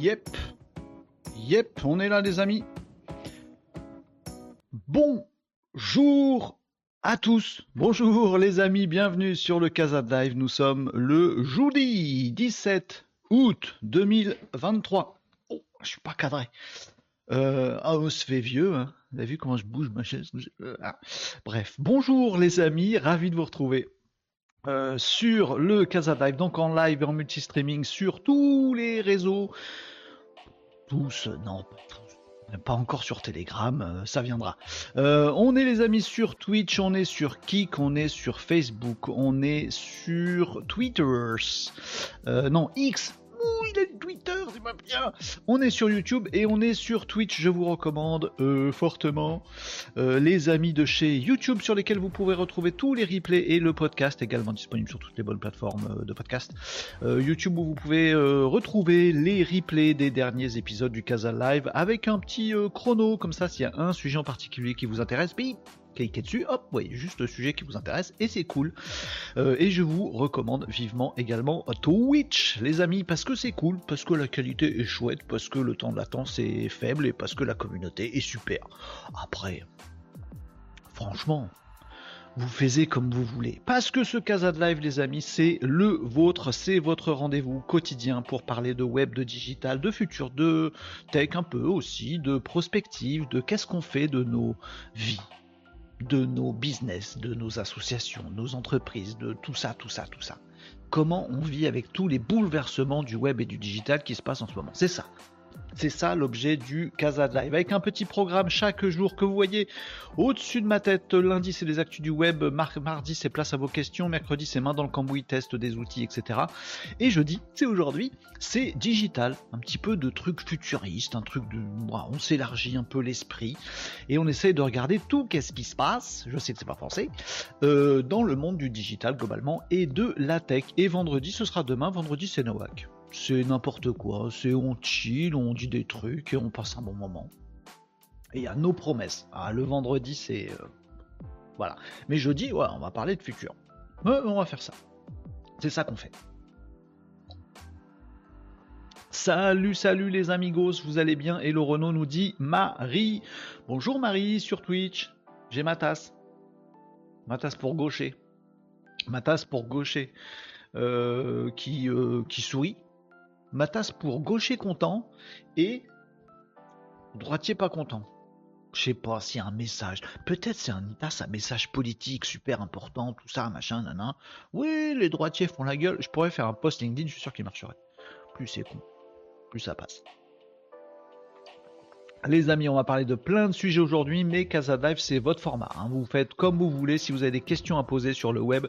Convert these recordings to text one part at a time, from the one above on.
Yep. Yep, on est là les amis. Bonjour à tous. Bonjour les amis, bienvenue sur le Casa Live. Nous sommes le jeudi 17 août 2023. Oh, je suis pas cadré. Euh, ah, on se fait vieux, hein. Vous avez vu comment je bouge ma chaise? Euh, ah. Bref, bonjour les amis, ravi de vous retrouver. Euh, sur le Casa Live, donc en live et en multi-streaming sur tous les réseaux. Tous, non, pas encore sur Telegram, euh, ça viendra. Euh, on est les amis sur Twitch, on est sur Kik, on est sur Facebook, on est sur Twitter. non, X, On est sur YouTube et on est sur Twitch. Je vous recommande euh, fortement euh, les amis de chez YouTube sur lesquels vous pourrez retrouver tous les replays et le podcast également disponible sur toutes les bonnes plateformes euh, de podcast. YouTube où vous pouvez retrouver les replays des derniers épisodes du Casa Live avec un petit chrono comme ça s'il y a un sujet en particulier qui vous intéresse, bip, cliquez dessus, hop, vous voyez juste le sujet qui vous intéresse et c'est cool. Euh, et je vous recommande vivement également Twitch, les amis, parce que c'est cool, parce que la qualité est chouette, parce que le temps de latence est faible et parce que la communauté est super. Après, franchement, vous faites comme vous voulez. Parce que ce Casa de Live, les amis, c'est le vôtre, c'est votre rendez-vous quotidien pour parler de web, de digital, de futur, de tech un peu aussi, de prospective, de qu'est-ce qu'on fait de nos vies de nos business, de nos associations, nos entreprises, de tout ça, tout ça, tout ça. Comment on vit avec tous les bouleversements du web et du digital qui se passent en ce moment. C'est ça. C'est ça l'objet du Casa Live, avec un petit programme chaque jour que vous voyez au-dessus de ma tête. Lundi, c'est les actus du web. mardi, c'est place à vos questions. Mercredi, c'est main dans le cambouis, test des outils, etc. Et jeudi, c'est aujourd'hui, c'est digital. Un petit peu de trucs futuristes, un truc de... on s'élargit un peu l'esprit et on essaye de regarder tout qu'est-ce qui se passe, je sais que c'est pas français, euh, dans le monde du digital globalement et de la tech. Et vendredi, ce sera demain. Vendredi, c'est Noack c'est n'importe quoi, c'est on chill, on dit des trucs et on passe un bon moment. Et il y a nos promesses. Ah, le vendredi, c'est. Euh, voilà. Mais jeudi, ouais, on va parler de futur. on va faire ça. C'est ça qu'on fait. Salut, salut les amigos, vous allez bien? Et le Renault nous dit Marie. Bonjour Marie sur Twitch. J'ai ma tasse. Ma tasse pour gaucher. Ma tasse pour gaucher. Euh, euh, qui sourit ma tasse pour gaucher content et droitier pas content. Je sais pas a un message. Peut-être c'est un tasse à message politique super important, tout ça, machin, nanan. Oui, les droitiers font la gueule. Je pourrais faire un post LinkedIn, je suis sûr qu'il marcherait. Plus c'est con, plus ça passe. Les amis, on va parler de plein de sujets aujourd'hui, mais Casa c'est votre format. Hein. Vous faites comme vous voulez. Si vous avez des questions à poser sur le web,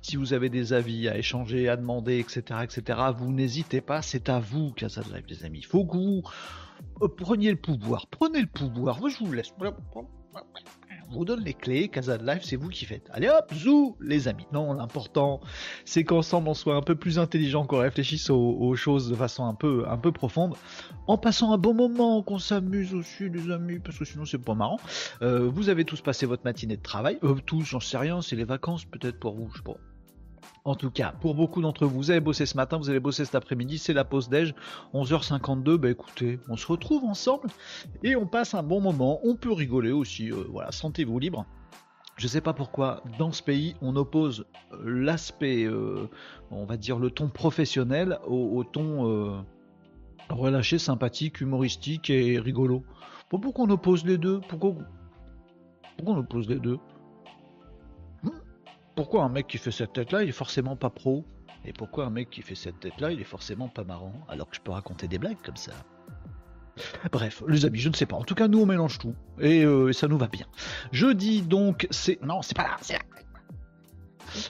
si vous avez des avis à échanger, à demander, etc., etc., vous n'hésitez pas. C'est à vous, Casa les amis. Il faut que vous euh, preniez le pouvoir. Prenez le pouvoir. je vous laisse vous donne les clés, Casa de Life, c'est vous qui faites. Allez hop, zou, les amis. Non, l'important, c'est qu'ensemble on soit un peu plus intelligent, qu'on réfléchisse aux, choses de façon un peu, un peu profonde, en passant un bon moment, qu'on s'amuse aussi, les amis, parce que sinon c'est pas marrant. Euh, vous avez tous passé votre matinée de travail, euh, tous, j'en sais rien, c'est les vacances peut-être pour vous, je sais pas. En tout cas, pour beaucoup d'entre vous, vous avez bossé ce matin, vous avez bossé cet après-midi, c'est la pause déj, 11h52, bah écoutez, on se retrouve ensemble et on passe un bon moment, on peut rigoler aussi, euh, voilà, sentez-vous libre. Je sais pas pourquoi, dans ce pays, on oppose euh, l'aspect, euh, on va dire le ton professionnel au, ton relâché, sympathique, humoristique et rigolo. pourquoi on oppose les deux? Pourquoi, pourquoi on oppose les deux? Pourquoi un mec qui fait cette tête-là, il est forcément pas pro? Et pourquoi un mec qui fait cette tête-là, il est forcément pas marrant? Alors que je peux raconter des blagues comme ça. Bref, les amis, je ne sais pas. En tout cas, nous, on mélange tout. Et euh, ça nous va bien. Jeudi, donc, c'est... Non, c'est pas là, c'est là.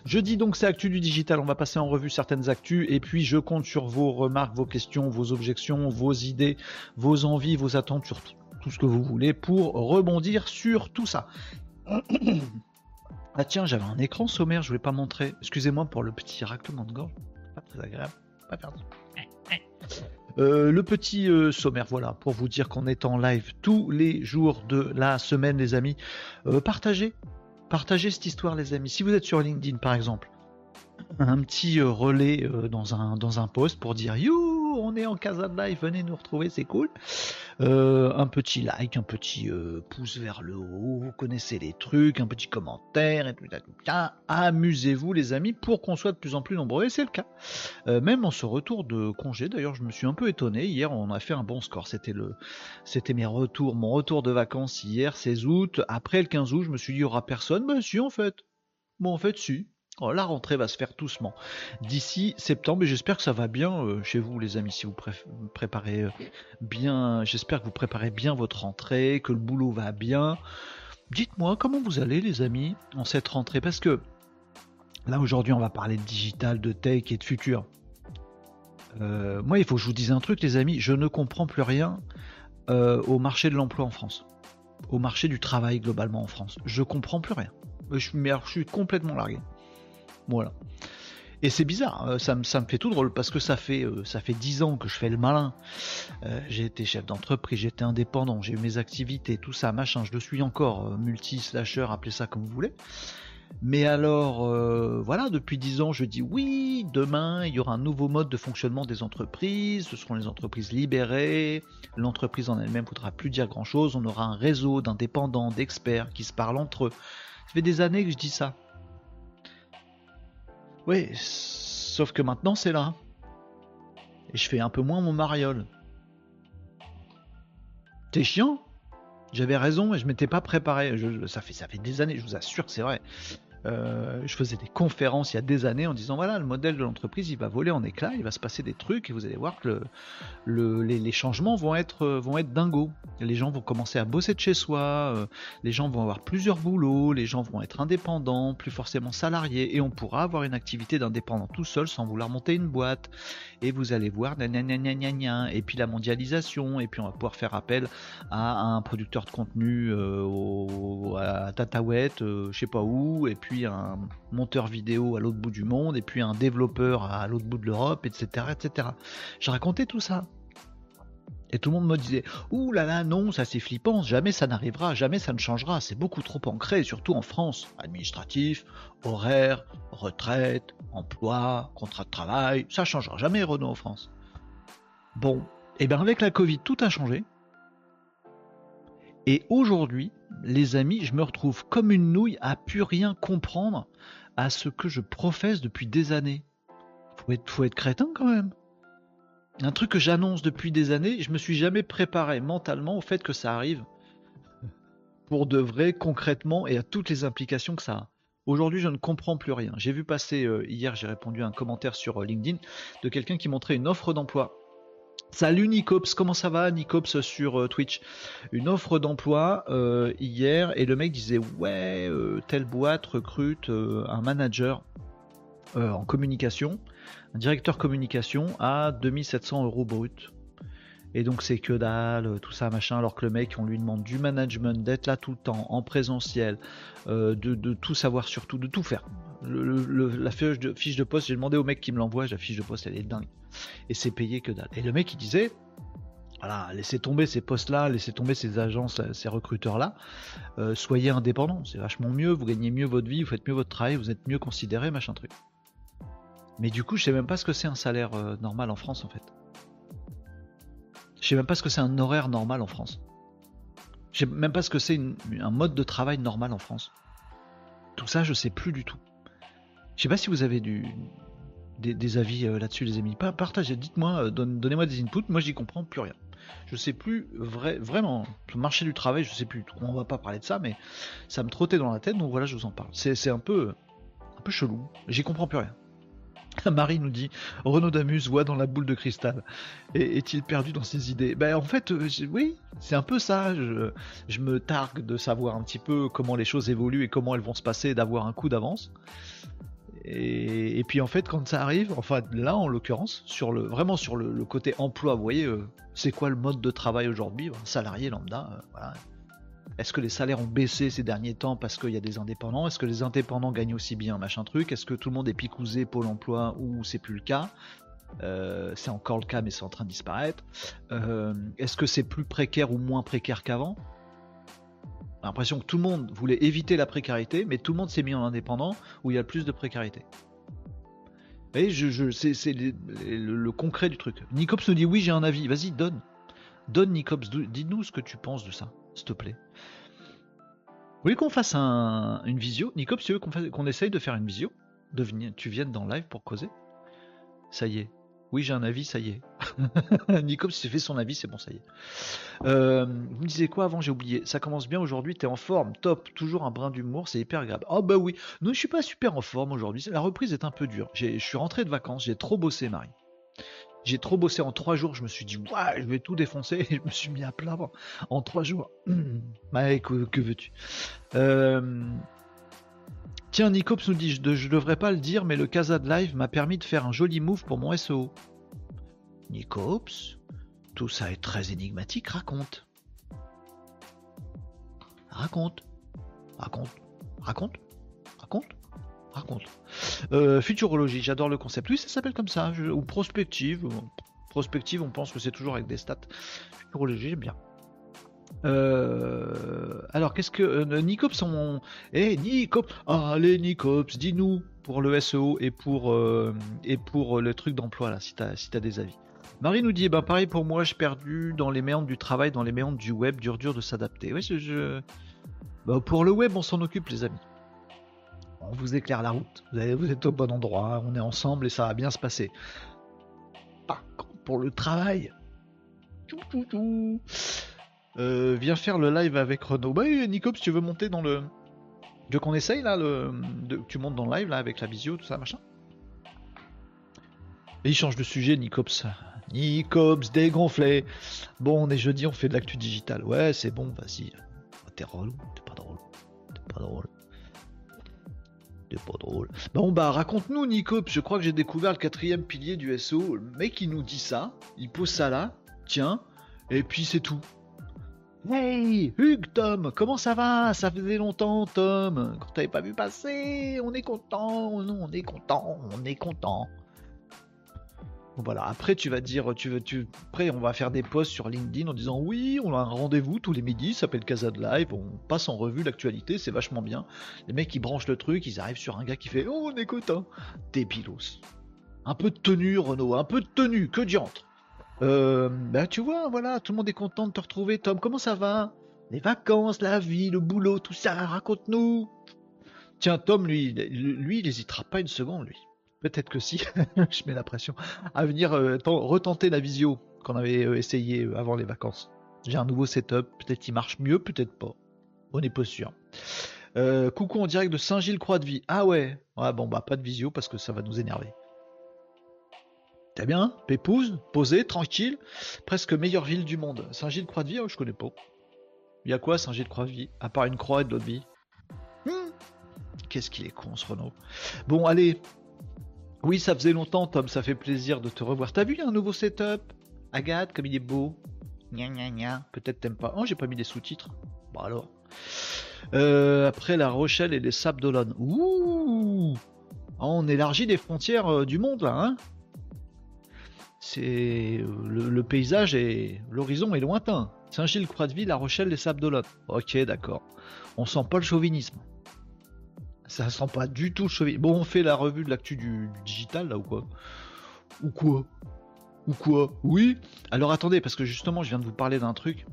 Jeudi donc c'est Actu du Digital, on va passer en revue certaines actus et puis je compte sur vos remarques, vos questions, vos objections, vos idées, vos envies, vos attentes, sur tout ce que vous voulez pour rebondir sur tout ça. Ah tiens, j'avais un écran sommaire, je voulais pas montrer. Excusez-moi pour le petit raclement de gorge. Pas très agréable. Pas perdu. Euh, le petit euh, sommaire, voilà, pour vous dire qu'on est en live tous les jours de la semaine, les amis. Euh, partagez, partagez cette histoire, les amis. Si vous êtes sur LinkedIn, par exemple, un petit relais dans un dans un post pour dire you on est en Casa de Live, venez nous retrouver, c'est cool. Euh, un petit like, un petit euh, pouce vers le haut, vous connaissez les trucs, un petit commentaire, et tout, amusez-vous les amis pour qu'on soit de plus en plus nombreux, et c'est le cas. Euh, même en ce retour de congé, d'ailleurs je me suis un peu étonné, hier on a fait un bon score, c'était le, c'était mes retours, mon retour de vacances hier, 16 août, après le 15 août je me suis dit il y aura personne, bah si en fait, bon en fait si, Oh, la rentrée va se faire doucement. D'ici septembre et j'espère que ça va bien euh, chez vous les amis si vous préparez euh, bien j'espère que vous préparez bien votre rentrée que le boulot va bien. Dites-moi comment vous allez les amis en cette rentrée? Parce que là aujourd'hui on va parler de digital de tech et de futur. Euh, moi il faut que je vous dise un truc les amis je ne comprends plus rien au marché de l'emploi en France. Au marché du travail globalement en France. Je comprends plus rien. Je, je suis complètement largué voilà. Et c'est bizarre, euh, ça me, fait tout drôle parce que ça fait euh, ça fait 10 ans que je fais le malin. Euh, j'ai été chef d'entreprise, j'étais indépendant, j'ai eu mes activités, tout ça, machin, je le suis encore, multi-slasher, appelez ça comme vous voulez. Mais alors, voilà, depuis 10 ans, je dis oui, demain, il y aura un nouveau mode de fonctionnement des entreprises, ce seront les entreprises libérées, l'entreprise en elle-même ne voudra plus dire grand-chose, on aura un réseau d'indépendants, d'experts qui se parlent entre eux. Ça fait des années que je dis ça. Oui, sauf que maintenant c'est là. Et je fais un peu moins mon mariole. T'es chiant? J'avais raison et je m'étais pas préparé. ça, fait, ça fait des années, je vous assure que c'est vrai. Euh, je faisais des conférences il y a des années en disant voilà le modèle de l'entreprise il va voler en éclats, il va se passer des trucs et vous allez voir que les, changements vont être vont être dingos. Les gens vont commencer à bosser de chez soi, euh, les gens vont avoir plusieurs boulots, les gens vont être indépendants, plus forcément salariés et on pourra avoir une activité d'indépendant tout seul sans vouloir monter une boîte. Et vous allez voir et puis la mondialisation et puis on va pouvoir faire appel à un producteur de contenu euh, à Tataouette, je sais pas où et puis un monteur vidéo à l'autre bout du monde, et puis un développeur à l'autre bout de l'Europe, etc., etc. J'ai raconté tout ça. Et tout le monde me disait Ouh là là, non, ça c'est flippant, jamais ça n'arrivera, jamais ça ne changera, c'est beaucoup trop ancré, surtout en France. Administratif, horaire, retraite, emploi, contrat de travail, ça changera jamais Renault en France. Bon, et eh bien avec la Covid, tout a changé. Et aujourd'hui, les amis, je me retrouve comme une nouille à plus rien comprendre à ce que je professe depuis des années. Faut être, faut être crétin quand même. Un truc que j'annonce depuis des années, je me suis jamais préparé mentalement au fait que ça arrive. Pour de vrai, concrètement, et à toutes les implications que ça a. Aujourd'hui, je ne comprends plus rien. J'ai vu passer, euh, hier, j'ai répondu à un commentaire sur euh, LinkedIn de quelqu'un qui montrait une offre d'emploi Salut Nicops, comment ça va Nicops sur euh, Twitch? Une offre d'emploi euh, hier et le mec disait ouais, euh, telle boîte recrute un manager en communication, un directeur communication à 2700 euros brut. Et donc c'est que dalle, tout ça machin, alors que le mec, on lui demande du management, d'être là tout le temps, en présentiel, de, de, tout savoir surtout, de tout faire. La fiche de, poste, j'ai demandé au mec qui me l'envoie, la fiche de poste elle est dingue. Et c'est payé que dalle. Et le mec il disait, voilà, laissez tomber ces postes-là, laissez tomber ces agences, ces recruteurs-là, euh, soyez indépendants, c'est vachement mieux, vous gagnez mieux votre vie, vous faites mieux votre travail, vous êtes mieux considéré, machin truc. Mais du coup, je sais même pas ce que c'est un salaire euh, normal en France en fait. Je sais même pas ce que c'est un horaire normal en France. Je sais même pas ce que c'est un mode de travail normal en France. Tout ça, je sais plus du tout. Je sais pas si vous avez des, avis euh, là-dessus, les amis. Partagez, dites-moi, euh, donnez-moi des inputs. Moi, j'y comprends plus rien. Je sais plus vrai, vraiment. Le marché du travail, je sais plus. On va pas parler de ça, mais ça me trottait dans la tête. Donc voilà, je vous en parle. C'est un peu, un peu chelou. J'y comprends plus rien. Marie nous dit Renaud Damus voit dans la boule de cristal. Est-il perdu dans ses idées? Ben en fait, euh, oui, c'est un peu ça. Je, me targue de savoir un petit peu comment les choses évoluent et comment elles vont se passer, d'avoir un coup d'avance. Et, puis en fait, quand ça arrive, enfin là en l'occurrence, sur le vraiment sur le, côté emploi, vous voyez, euh, c'est quoi le mode de travail aujourd'hui? Salarié lambda, euh, est-ce que les salaires ont baissé ces derniers temps parce qu'il y a des indépendants? Est-ce que les indépendants gagnent aussi bien? Machin truc. Est-ce que tout le monde est picousé Pôle emploi ou c'est plus le cas? Euh, C'est encore le cas mais c'est en train de disparaître. Est-ce que c'est plus précaire ou moins précaire qu'avant? L'impression que tout le monde voulait éviter la précarité mais tout le monde s'est mis en indépendant où il y a le plus de précarité. Et je, je, c'est le, concret du truc. Nicops nous dit oui, j'ai un avis. Vas-y, donne. Donne Nicops, dis-nous ce que tu penses de ça, s'il te plaît. Vous voulez qu'on fasse un, une visio? Nicops, tu veux qu'on essaye de faire une visio? Tu viennes dans live pour causer? Ça y est. Oui, j'ai un avis, ça y est. Nicops s'est fait son avis, c'est bon, ça y est. Euh, vous me disiez quoi avant? J'ai oublié. Ça commence bien aujourd'hui, t'es en forme, top. Toujours un brin d'humour, c'est hyper agréable. Oh bah oui. Non, je suis pas super en forme aujourd'hui. La reprise est un peu dure. Je suis rentré de vacances, j'ai trop bossé, Marie. J'ai trop bossé en trois jours. Je me suis dit, ouais, je vais tout défoncer. Et je me suis mis à plat en trois jours. bah, que, veux-tu? Euh, Tiens, Nicops nous dit, je, je devrais pas le dire, mais le Casa de Live m'a permis de faire un joli move pour mon SEO. Nicops, tout ça est très énigmatique, raconte. Raconte. Raconte. Raconte. Raconte. Raconte. Euh, futurologie, j'adore le concept. Oui, ça s'appelle comme ça. ou prospective. Prospective, on pense que c'est toujours avec des stats. Futurologie, j'aime bien. Euh, alors, qu'est-ce que. Euh, Nicops, on. Eh, Nicops Allez, Nicops, dis-nous pour le SEO et pour, et pour le truc d'emploi, là, si t'as as des avis. Marie nous dit, bah pareil pour moi, je perdu dans les méandres du travail, dans les méandres du web, dur dur de s'adapter. Oui, je... Bah, pour le web, on s'en occupe les amis. On vous éclaire la route. Vous, êtes au bon endroit, on est ensemble et ça va bien se passer. Par contre, pour le travail... Euh, viens faire le live avec Renault. Bah Nico, tu veux monter dans le... Tu veux qu'on essaye là, le... tu montes dans le live là avec la visio, tout ça, machin il change de sujet, Nicops. Nicops dégonflé. Bon, on est jeudi, on fait de l'actu digital. Ouais, c'est bon, vas-y. T'es relou, t'es pas drôle. T'es pas drôle. T'es pas drôle. Bon, bah, raconte-nous, Nicops. Je crois que j'ai découvert le quatrième pilier du SO. Le mec, il nous dit ça. Il pose ça là. Tiens. Et puis, c'est tout. Hey, Hugues, Tom, comment ça va? Ça faisait longtemps, Tom. Quand t'avais pas vu passer, on est content. on est content. On est content. Voilà, après tu vas dire, tu veux, tu, après on va faire des posts sur LinkedIn en disant oui, on a un rendez-vous tous les midis, ça s'appelle Casa de Live, on passe en revue l'actualité, c'est vachement bien. Les mecs ils branchent le truc, ils arrivent sur un gars qui fait oh on est content, débilos. Un peu de tenue Renault, un peu de tenue, que diantre. Euh, bah tu vois, voilà, tout le monde est content de te retrouver, Tom, comment ça va? Les vacances, la vie, le boulot, tout ça, raconte-nous. Tiens, Tom, lui, lui, il n'hésitera pas une seconde, lui. Peut-être que si, je mets la pression, à venir euh, retenter la visio qu'on avait euh, essayé euh, avant les vacances. J'ai un nouveau setup, peut-être qu'il marche mieux, peut-être pas. On n'est pas sûr. coucou en direct de Saint-Gilles-Croix-de-Vie. Ah ouais, ouais bon bah pas de visio parce que ça va nous énerver. T'as bien Pépouze, posé, tranquille, presque meilleure ville du monde. Saint-Gilles-Croix-de-Vie, oh, je connais pas. Il y a quoi Saint-Gilles-Croix-de-Vie? À part une croix et de l'autre vie. Hmm? Qu'est-ce qu'il est con ce Renault. Bon allez, oui, ça faisait longtemps, Tom, ça fait plaisir de te revoir. T'as vu un nouveau setup? Agathe, comme il est beau. Gna gna gna. Peut-être t'aimes pas. Oh, j'ai pas mis les sous-titres. Bon alors. Euh, après La Rochelle et les Sables d'Olonne. Ouh ah, On élargit les frontières euh, du monde là, hein C'est euh, le, paysage et l'horizon est lointain. Saint-Gilles, Croix-de-Vie, La Rochelle, les Sables d'Olonne. Ok, d'accord. On sent pas le chauvinisme. Ça sent pas du tout cheville. Bon, on fait la revue de l'actu du, digital là ou quoi Ou quoi Ou quoi Oui Alors attendez, parce que justement, je viens de vous parler d'un truc.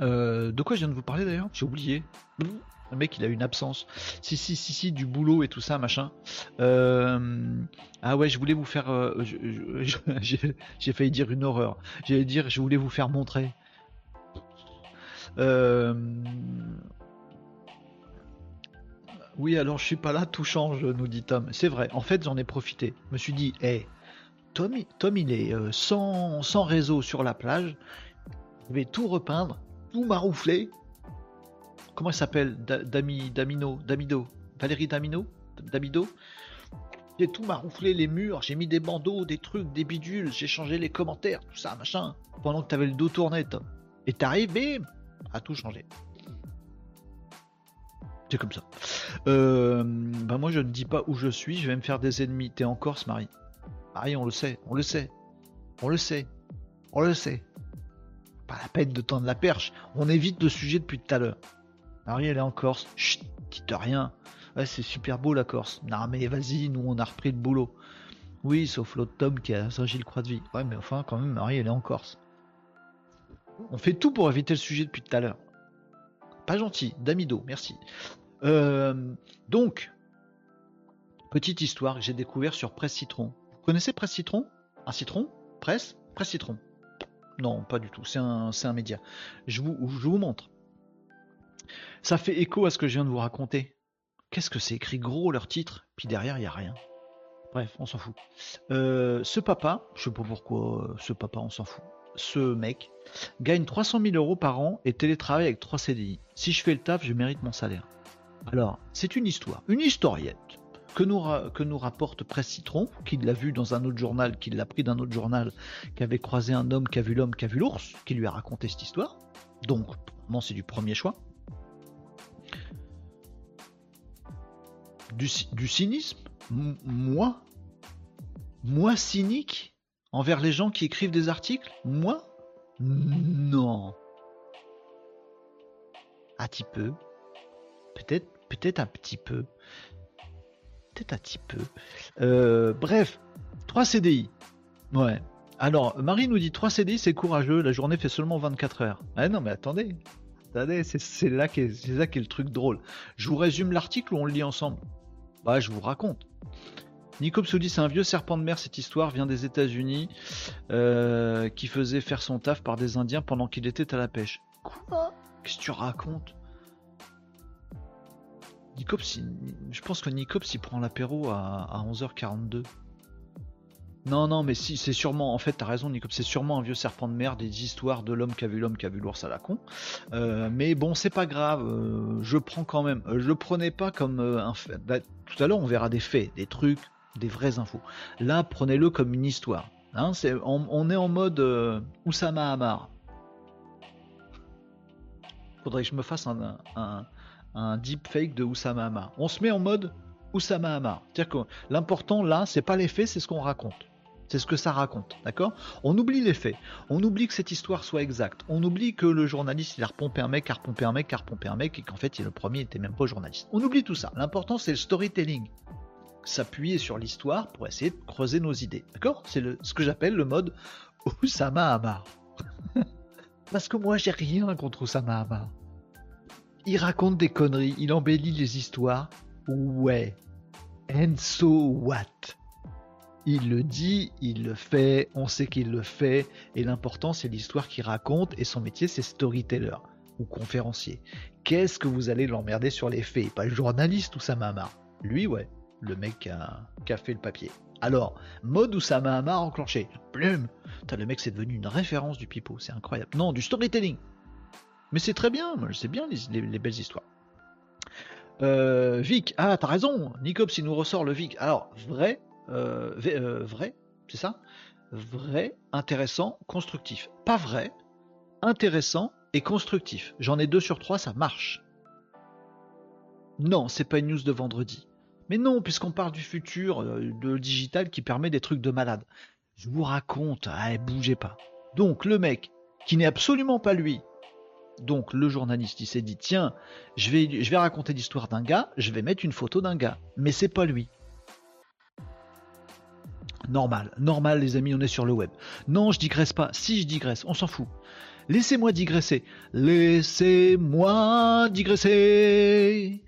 Euh, de quoi je viens de vous parler d'ailleurs J'ai oublié. Le mec, il a une absence. Si, si, si, si, du boulot et tout ça, machin. Euh, ah ouais, je voulais vous faire. Euh, j'ai failli dire une horreur. J'allais dire, je voulais vous faire montrer. Euh, oui, alors je suis pas là, tout change, nous dit Tom. C'est vrai, en fait j'en ai profité. Je me suis dit, hé, Tom, Tom il est euh, sans, réseau sur la plage. Je vais tout repeindre, tout maroufler. Comment il s'appelle? Dami, Damino, Damido Valérie Damino? Damido J'ai tout marouflé les murs, j'ai mis des bandeaux, des trucs, des bidules, j'ai changé les commentaires, tout ça, machin. Pendant que t'avais le dos tourné, Tom. Et t'arrives, bim, à tout changer. C'est comme ça. Euh, bah moi je ne dis pas où je suis, je vais me faire des ennemis. T'es en Corse, Marie Marie, on le sait, on le sait, on le sait, on le sait. Pas la peine de tendre la perche, on évite le sujet depuis tout à l'heure. Marie, elle est en Corse, chut, dites rien. Ouais, c'est super beau la Corse. Non, mais vas-y, nous on a repris le boulot. Oui, sauf l'autre Tom qui a Saint-Gilles-Croix-de-Vie. Ouais, mais enfin, quand même, Marie, elle est en Corse. On fait tout pour éviter le sujet depuis tout à l'heure. Pas gentil, Damido, merci. Euh, donc, petite histoire que j'ai découvert sur Presse Citron. Vous connaissez Presse Citron? Un citron? Presse? Presse Citron? Non, pas du tout, c'est un, média. Je vous, montre. Ça fait écho à ce que je viens de vous raconter. Qu'est-ce que c'est écrit gros leur titre, puis derrière il n'y a rien. Bref, on s'en fout. Euh, ce papa, je sais pas pourquoi, euh, ce papa, on s'en fout. Ce mec gagne 300 000 euros par an et télétravaille avec 3 CDI. Si je fais le taf, je mérite mon salaire. Alors, c'est une histoire, une historiette que nous, rapporte Presse Citron, qui l'a vu dans un autre journal, qui l'a pris d'un autre journal, qui avait croisé un homme qui a vu l'homme, qui a vu l'ours, qui lui a raconté cette histoire. Donc, moi, c'est du premier choix. Du, du cynisme Moi Moi cynique envers les gens qui écrivent des articles? Moi? Non. Un petit peu. Peut-être peut-être un petit peu. Peut-être un petit peu. Euh, bref, 3 CDI. Ouais. Alors, Marie nous dit 3 CDI, c'est courageux, la journée fait seulement 24 heures. Ah non, mais attendez. Attendez, c'est là qui est, là qui est le truc drôle. Je vous résume l'article ou on le lit ensemble? Bah, je vous raconte. Nico dit c'est un vieux serpent de mer, cette histoire vient des États-Unis euh, qui faisait faire son taf par des Indiens pendant qu'il était à la pêche. Quoi? Qu'est-ce que tu racontes? Nicops, je pense que Nicops il prend l'apéro à, 11h42. Non, non, mais si, c'est sûrement, en fait, t'as raison, Nicops, c'est sûrement un vieux serpent de mer, des histoires de l'homme qui a vu l'homme qui a vu l'ours à la con. Euh, mais bon, c'est pas grave, euh, je prends quand même. Euh, je le prenais pas comme un fait. Bah, tout à l'heure, on verra des faits, des trucs, des vraies infos. Là, prenez-le comme une histoire. Hein, on, est en mode Oussama Hamar. Faudrait que je me fasse un deepfake de Oussama Hamar. On se met en mode Oussama Hamar. C'est-à-dire que l'important là, c'est pas les faits, c'est ce qu'on raconte. C'est ce que ça raconte, d'accord? On oublie les faits. On oublie que cette histoire soit exacte. On oublie que le journaliste il a repompé un mec, a repompé un mec, a repompé un mec, et qu'en fait le premier était même pas journaliste. On oublie tout ça. L'important c'est le storytelling. S'appuyer sur l'histoire pour essayer de creuser nos idées, d'accord? C'est ce que j'appelle le mode Oussama Hamar. Parce que moi j'ai rien contre Oussama Hamar il raconte des conneries, il embellit les histoires. Ouais. And so what? Il le dit, il le fait, on sait qu'il le fait, et l'important c'est l'histoire qu'il raconte, et son métier c'est storyteller ou conférencier. Qu'est-ce que vous allez l'emmerder sur les faits? Pas le journaliste ou sa maman Lui, ouais, le mec qui a, fait le papier. Alors, mode ou sa maman enclenché. Plume Le mec c'est devenu une référence du pipeau, c'est incroyable. Non, du storytelling mais c'est très bien, moi je sais bien les, belles histoires. Euh, Vic, ah t'as raison, Nicops il nous ressort le Vic. Alors, vrai, euh, euh, vrai, c'est ça? Vrai, intéressant, constructif. Pas vrai, intéressant et constructif. J'en ai deux sur trois, ça marche. Non, c'est pas une news de vendredi. Mais non, puisqu'on parle du futur, de digital qui permet des trucs de malade. Je vous raconte, ah, bougez pas. Donc le mec, qui n'est absolument pas lui, donc le journaliste, il s'est dit tiens, je vais, raconter l'histoire d'un gars, je vais mettre une photo d'un gars, mais c'est pas lui. Normal, normal les amis, on est sur le web. Non, je digresse pas. Si je digresse, on s'en fout. Laissez-moi digresser. Laissez-moi digresser.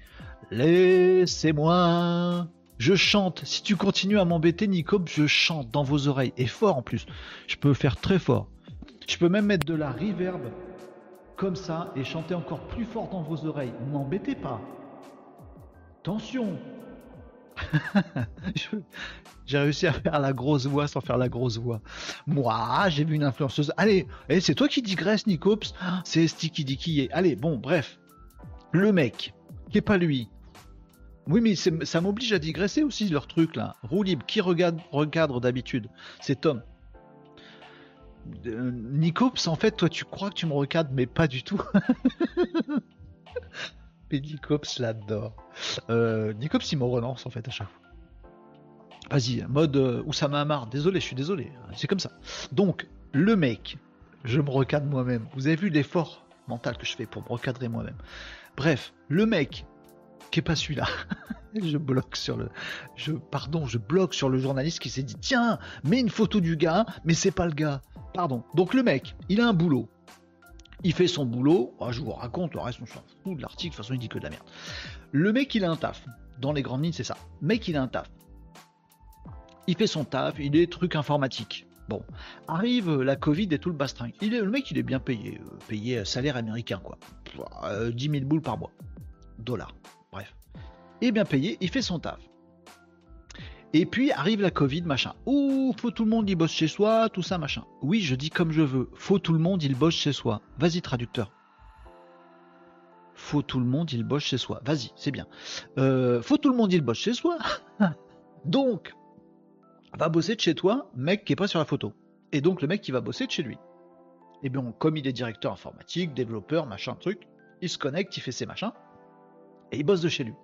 Laissez-moi. Je chante. Si tu continues à m'embêter, Nico, je chante dans vos oreilles. Et fort en plus. Je peux faire très fort. Je peux même mettre de la reverb comme ça et chanter encore plus fort dans vos oreilles. N'embêtez pas. Attention. j'ai réussi à faire la grosse voix sans faire la grosse voix. Moi, j'ai vu une influenceuse. Allez, eh, c'est toi qui digresse, Nicops. C'est Sticky Dicky. est. Allez, bon, bref. Le mec, qui est pas lui. Oui, mais ça m'oblige à digresser aussi leur truc là. Roue libre. Qui regarde, recadre d'habitude? C'est Tom. Nicops, en fait, toi, tu crois que tu me recadres, mais pas du tout. mais Nicops, l'adore. Euh, Nicops, il me renonce, en fait, à chaque fois. Vas-y, mode euh, Oussama Hamar. Désolé, je suis désolé. C'est comme ça. Donc, le mec, je me recadre moi-même. Vous avez vu l'effort mental que je fais pour me recadrer moi-même. Bref, le mec bloquez pas celui-là. je bloque sur le, le journaliste qui s'est dit, tiens, mets une photo du gars, mais c'est pas le gars. Pardon. Donc le mec, il a un boulot. Il fait son boulot. Oh, je vous raconte, le reste, on s'en fout de l'article. De toute façon, il dit que de la merde. Le mec, il a un taf. Dans les grandes lignes, c'est ça. Mec, il a un taf. Il fait son taf, il est truc informatique. Bon, arrive la Covid et tout le bastring. Il est, le mec, il est bien payé. Euh, payé salaire américain, quoi. 10 000 boules par mois. Dollars. Bref. Est bien payé, il fait son taf. Et puis arrive la Covid, machin. Ouh, faut tout le monde il bosse chez soi, tout ça, machin. Oui, je dis comme je veux. Faut tout le monde il bosse chez soi. Vas-y, traducteur. Faut tout le monde il bosse chez soi. Vas-y, c'est bien. Euh, faut tout le monde il bosse chez soi. donc, va bosser de chez toi, mec qui est pas sur la photo. Et donc le mec qui va bosser de chez lui. Et bien, comme il est directeur informatique, développeur, machin, truc, il se connecte, il fait ses machins, et il bosse de chez lui.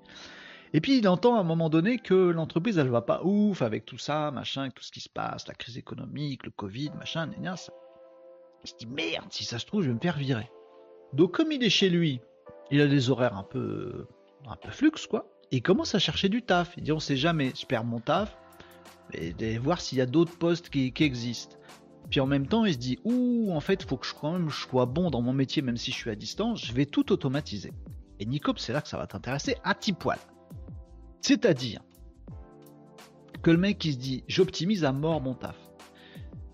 Et puis il entend à un moment donné que l'entreprise elle va pas ouf avec tout ça, machin, tout ce qui se passe, la crise économique, le Covid, machin, gna, ça. Il se dit merde, si ça se trouve, je vais me faire virer. Donc comme il est chez lui, il a des horaires un peu un peu flux quoi. Il commence à chercher du taf. Il dit on sait jamais, je perds mon taf, et voir s'il y a d'autres postes qui, existent. Puis en même temps, il se dit ouh, en fait, faut que je je sois bon dans mon métier, même si je suis à distance. Je vais tout automatiser. Et Nicop, c'est là que ça va t'intéresser à petit poil. C'est-à-dire que le mec qui se dit j'optimise à mort mon taf.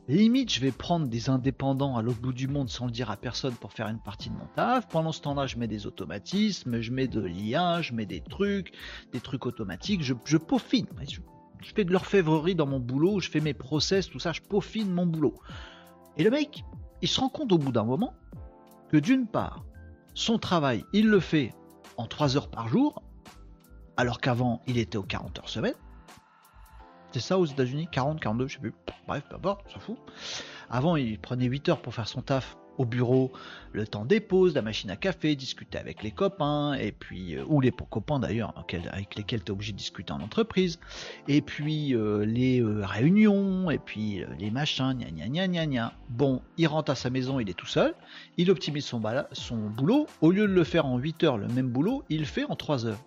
Limite, je vais prendre des indépendants à l'autre bout du monde sans le dire à personne pour faire une partie de mon taf. Pendant ce temps-là, je mets des automatismes, je mets de l'IA, je mets des trucs, des trucs automatiques, je, peaufine. Je, fais de l'orfèvrerie dans mon boulot, je fais mes process, tout ça, je peaufine mon boulot. Et le mec, il se rend compte au bout d'un moment que d'une part, son travail, il le fait en 3 heures par jour, alors qu'avant il était aux 40 heures semaine. C'est ça aux États-Unis 40, 42, je sais plus. Bref, peu importe, on s'en fout. Avant, il prenait 8 heures pour faire son taf au bureau, le temps des pauses, la machine à café, discuter avec les copains, et puis euh, ou les copains d'ailleurs avec lesquels tu es obligé de discuter en entreprise, et puis euh, les euh, réunions, et puis les machins, gna gna gna gna gna. Bon, il rentre à sa maison, il est tout seul, il optimise son, son boulot, au lieu de le faire en 8 heures, le même boulot, il le fait en 3 heures.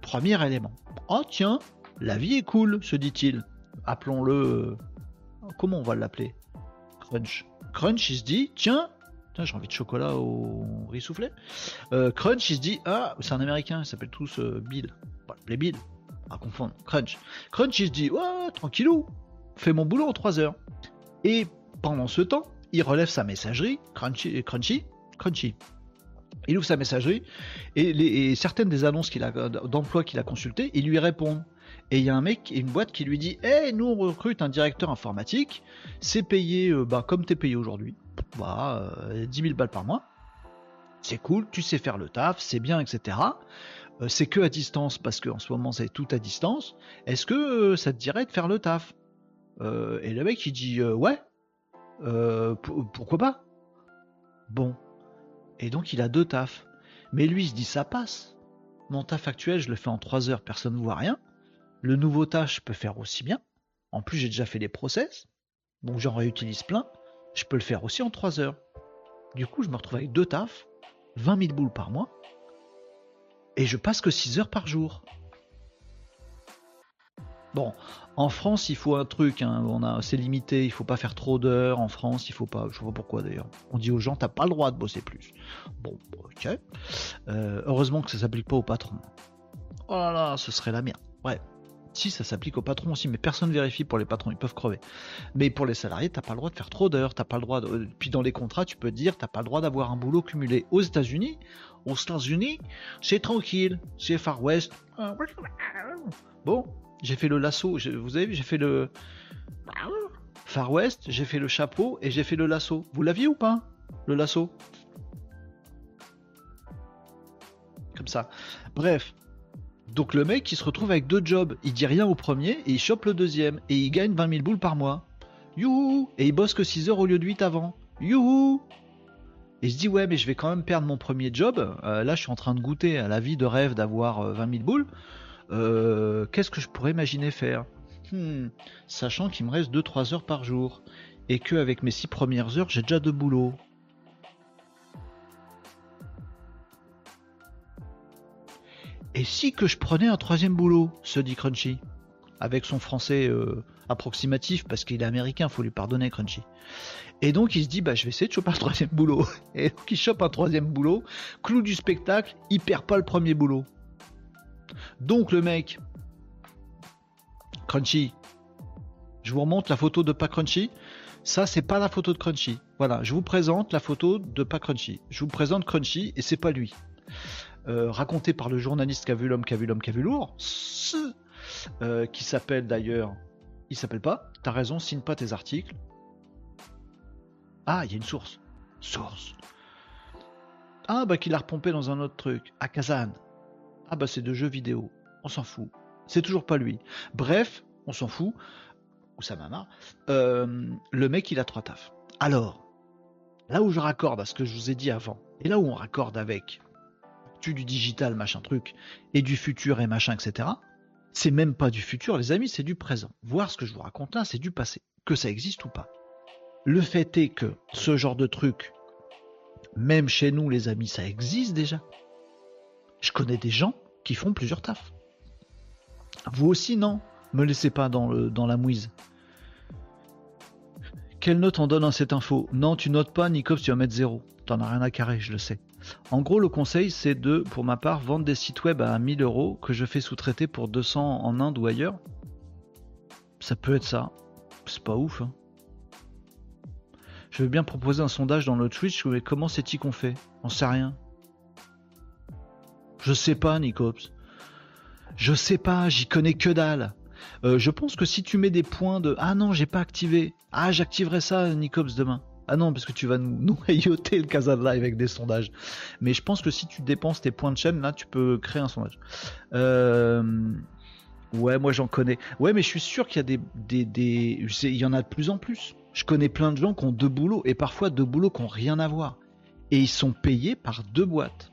Premier élément. Oh tiens, la vie est cool, se dit-il. Appelons-le. Comment on va l'appeler? Crunch. Crunch, il se dit, tiens, j'ai envie de chocolat au riz soufflé. Euh, Crunch, il se dit, ah, c'est un américain, il s'appelle tous euh, Bill. Les Bill, à confondre. Crunch. Crunch, il se dit, ouais, tranquillou, fais mon boulot en 3 heures. Et pendant ce temps, il relève sa messagerie, Crunchy, Crunchy, Crunchy. Il ouvre sa messagerie et, certaines des annonces d'emploi qu'il a consultées, il lui répond. Et il y a un mec, une boîte qui lui dit Eh, nous on recrute un directeur informatique, c'est payé euh, bah, comme t'es payé aujourd'hui, bah, 10 euh, 000 balles par mois. C'est cool, tu sais faire le taf, c'est bien, etc. Euh, c'est que à distance parce qu'en ce moment c'est tout à distance. Est-ce que ça te dirait de faire le taf? Et le mec il dit Ouais, pourquoi pas? Bon, et donc il a deux tafs. Mais lui il se dit ça passe. Mon taf actuel, je le fais en 3 heures, personne ne voit rien. Le nouveau taf, je peux faire aussi bien. En plus, j'ai déjà fait les process. Donc j'en réutilise plein. Je peux le faire aussi en 3 heures. Du coup, je me retrouve avec deux tafs, 20 000 boules par mois. Et je passe que 6 heures par jour. Bon, en France, il faut un truc, hein, on a, c'est limité, il faut pas faire trop d'heures. En France, il faut pas, je sais pas pourquoi d'ailleurs. On dit aux gens, t'as pas le droit de bosser plus. Bon, ok. Euh, heureusement que ça s'applique pas au patron. Oh là là, ce serait la merde. Ouais. Si ça s'applique au patron aussi, mais personne ne vérifie pour les patrons, ils peuvent crever. Mais pour les salariés, t'as pas le droit de faire trop d'heures, t'as pas le droit. De... Puis dans les contrats, tu peux dire, t'as pas le droit d'avoir un boulot cumulé. Aux États-Unis, aux États-Unis, c'est tranquille, c'est Far West. Bon, j'ai fait le lasso. Vous avez vu, j'ai fait le Far West, j'ai fait le chapeau et j'ai fait le lasso. Vous l'aviez ou pas Le lasso? Comme ça. Bref. Donc le mec, il se retrouve avec deux jobs. Il dit rien au premier et il chope le deuxième. Et il gagne 20 000 boules par mois. Youhou Et il bosse que 6 heures au lieu de 8 avant. Youhou et il se dit ouais mais je vais quand même perdre mon premier job. Euh, là je suis en train de goûter à la vie de rêve d'avoir 20 euh, 000 boules. Euh, qu'est-ce que je pourrais imaginer faire? Hmm, Sachant qu'il me reste 2-3 heures par jour et que avec mes 6 premières heures, j'ai déjà de boulot. Et si que je prenais un troisième boulot se dit Crunchy, avec son français euh, approximatif, parce qu'il est américain, faut lui pardonner Crunchy. Et donc il se dit, bah je vais essayer de choper un troisième boulot. Et donc il chope un troisième boulot, clou du spectacle, il perd pas le premier boulot. Donc le mec, Crunchy, je vous remonte la photo de pas Crunchy. Ça, c'est pas la photo de Crunchy. Voilà, je vous présente la photo de pas Crunchy. Je vous présente Crunchy et c'est pas lui. Euh, raconté par le journaliste qui a vu l'homme, qui a vu l'homme, qui a vu lourd, euh, qui s'appelle d'ailleurs, il s'appelle pas, t'as raison, signe pas tes articles. Ah, il y a une source. Source. Ah, bah qu'il a repompé dans un autre truc, à Kazan. Ah, bah c'est de jeux vidéo. On s'en fout. C'est toujours pas lui. Bref, on s'en fout. Ou ça m'a euh, le mec, il a trois tafs. Alors, là où je raccorde à ce que je vous ai dit avant, et là où on raccorde avec du digital, machin truc, et du futur et machin, etc., c'est même pas du futur, les amis, c'est du présent. Voir ce que je vous raconte là, c'est du passé. Que ça existe ou pas. Le fait est que ce genre de truc, même chez nous, les amis, ça existe déjà. Je connais des gens qui font plusieurs tafs. Vous aussi, non? Me laissez pas dans, la mouise. Quelle note en donne à cette info? Non, tu notes pas, Nicops, tu vas mettre zéro. T'en as rien à carrer, je le sais. En gros, le conseil, c'est de, pour ma part, vendre des sites web à 1000 euros que je fais sous-traiter pour 200 en Inde ou ailleurs. Ça peut être ça. C'est pas ouf. Hein. Je veux bien proposer un sondage dans le Twitch, mais comment c'est-il qu'on fait? On sait rien. Je sais pas, Nicops. Je sais pas, j'y connais que dalle. Euh, je pense que si tu mets des points de Ah non, j'ai pas activé. Ah, j'activerai ça, Nicops, demain. Ah non, parce que tu vas nous, nous le Casa Live avec des sondages. Mais je pense que si tu dépenses tes points de chaîne, là, tu peux créer un sondage. Euh, ouais, moi j'en connais. Ouais, mais je suis sûr qu'il y a des, des. Il y en a de plus en plus. Je connais plein de gens qui ont deux boulots, et parfois deux boulots qui n'ont rien à voir. Et ils sont payés par deux boîtes.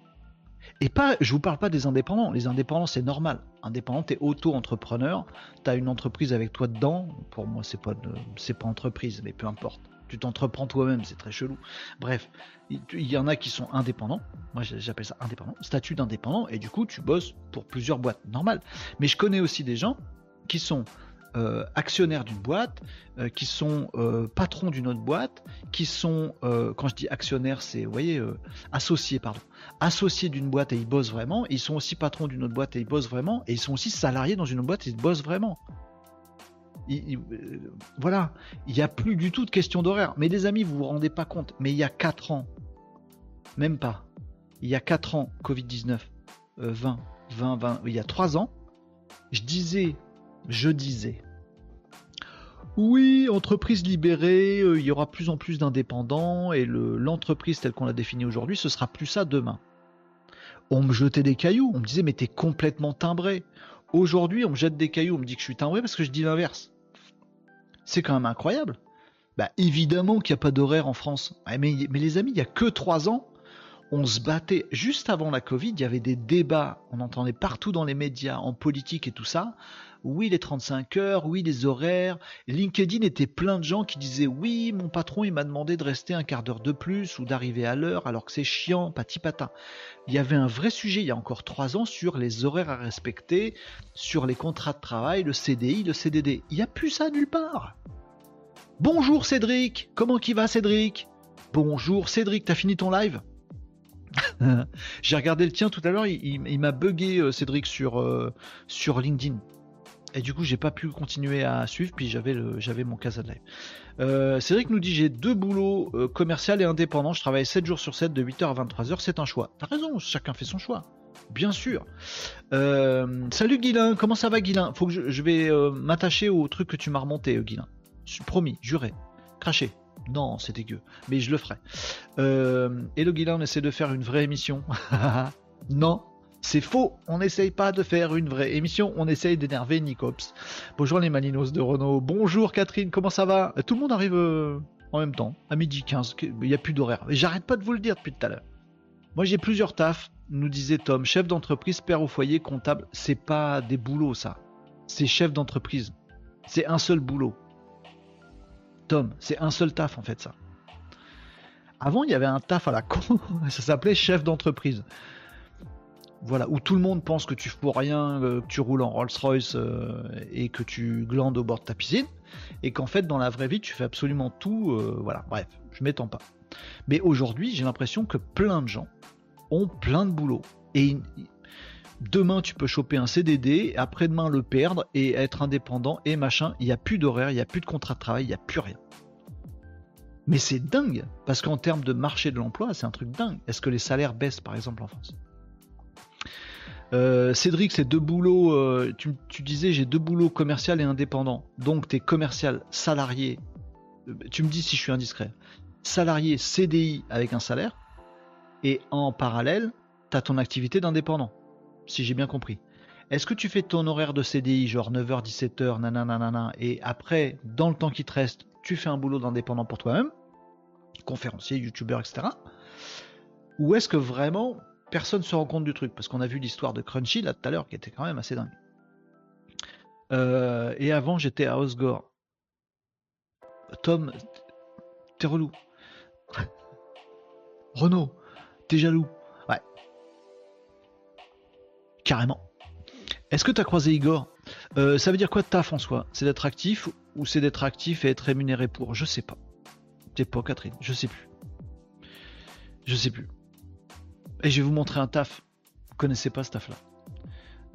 Et pas, je vous parle pas des indépendants. Les indépendants, c'est normal. Indépendant, es auto-entrepreneur, tu as une entreprise avec toi dedans. Pour moi, c'est pas, c'est pas entreprise, mais peu importe. Tu t'entreprends toi-même, c'est très chelou. Bref, il y en a qui sont indépendants. Moi, j'appelle ça indépendant, statut d'indépendant, et du coup, tu bosses pour plusieurs boîtes. Normal. Mais je connais aussi des gens qui sont euh, actionnaires d'une boîte, euh, qui sont euh, patrons d'une autre boîte, qui sont, quand je dis actionnaires, c'est, vous voyez, associés, pardon, associés d'une boîte et ils bossent vraiment, ils sont aussi patrons d'une autre boîte et ils bossent vraiment, et ils sont aussi salariés dans une autre boîte et ils bossent vraiment. Voilà, il n'y a plus du tout de question d'horaire. Mais les amis, vous vous rendez pas compte, mais il y a 4 ans, même pas, il y a 4 ans, Covid-19, 20, 20, 20, il y a 3 ans, je disais je disais. Oui, entreprise libérée, euh, il y aura plus en plus d'indépendants et l'entreprise telle qu'on l'a définie aujourd'hui, ce sera plus ça demain. On me jetait des cailloux, on me disait mais t'es complètement timbré. Aujourd'hui, on me jette des cailloux, on me dit que je suis timbré parce que je dis l'inverse. C'est quand même incroyable. Bah évidemment qu'il n'y a pas d'horaire en France. mais, mais, les amis, il n'y a que trois ans, on se battait. Juste avant la Covid, il y avait des débats, on entendait partout dans les médias, en politique et tout ça oui les 35 heures, oui les horaires. LinkedIn était plein de gens qui disaient oui, mon patron il m'a demandé de rester un quart d'heure de plus ou d'arriver à l'heure alors que c'est chiant, pati patin. Il y avait un vrai sujet il y a encore trois ans sur les horaires à respecter, sur les contrats de travail, le CDI, le CDD. Il n'y a plus ça nulle part. Bonjour Cédric, comment qui va Cédric? Bonjour Cédric, t'as fini ton live? J'ai regardé le tien tout à l'heure, il, m'a bugué euh, Cédric sur, euh, sur LinkedIn. Et du coup, j'ai pas pu continuer à suivre, puis j'avais j'avais mon casa de live. Euh, Cédric nous dit j'ai deux boulots euh, commercial et indépendant. Je travaille 7 jours sur 7 de 8h à 23h. C'est un choix. T'as raison, chacun fait son choix. Bien sûr. Euh, salut Guilin, comment ça va Guilin? Faut que je, vais euh, m'attacher au truc que tu m'as remonté, Guilin. Promis, juré. Craché. Non, c'est dégueu. Mais je le ferai. le Guilin, on essaie de faire une vraie émission. non, c'est faux, on n'essaye pas de faire une vraie émission, on essaye d'énerver Nicops. Bonjour les Malinos de Renault, bonjour Catherine, comment ça va? Tout le monde arrive euh, en même temps, à midi 15, il n'y a plus d'horaire. J'arrête pas de vous le dire depuis tout à l'heure. Moi j'ai plusieurs tafs, nous disait Tom, chef d'entreprise, père au foyer, comptable, c'est pas des boulots ça. C'est chef d'entreprise. C'est un seul boulot. Tom, c'est un seul taf en fait ça. Avant il y avait un taf à la con, ça s'appelait chef d'entreprise. Voilà, où tout le monde pense que tu fous rien, euh, que tu roules en Rolls-Royce euh, et que tu glandes au bord de ta piscine, et qu'en fait dans la vraie vie tu fais absolument tout. Euh, voilà, bref, je m'étends pas. Mais aujourd'hui, j'ai l'impression que plein de gens ont plein de boulot. Et demain tu peux choper un CDD, après-demain le perdre et être indépendant et machin. Il n'y a plus d'horaire, il n'y a plus de contrat de travail, il n'y a plus rien. Mais c'est dingue, parce qu'en termes de marché de l'emploi, c'est un truc dingue. Est-ce que les salaires baissent par exemple en France? Euh, Cédric, c'est deux boulots. Euh, tu, disais j'ai deux boulots commercial et indépendant. Donc tu es commercial salarié. Euh, tu me dis si je suis indiscret. Salarié CDI avec un salaire. Et en parallèle, tu as ton activité d'indépendant. Si j'ai bien compris. Est-ce que tu fais ton horaire de CDI, genre 9h, 17h, nanana, et après, dans le temps qui te reste, tu fais un boulot d'indépendant pour toi-même, conférencier, youtubeur, etc. Ou est-ce que vraiment personne se rend compte du truc Parce qu'on a vu l'histoire de Crunchy là tout à l'heure qui était quand même assez dingue. Euh, et avant, j'étais à Osgore. Tom, t'es relou. Renaud, t'es jaloux. Ouais. Carrément. Est-ce que t'as croisé Igor? Euh, Ça veut dire quoi de ta François C'est d'être actif ou c'est d'être actif et être rémunéré pour? Je sais pas. C'est pas Catherine, je sais plus. Je sais plus. Et je vais vous montrer un taf. Vous connaissez pas ce taf là.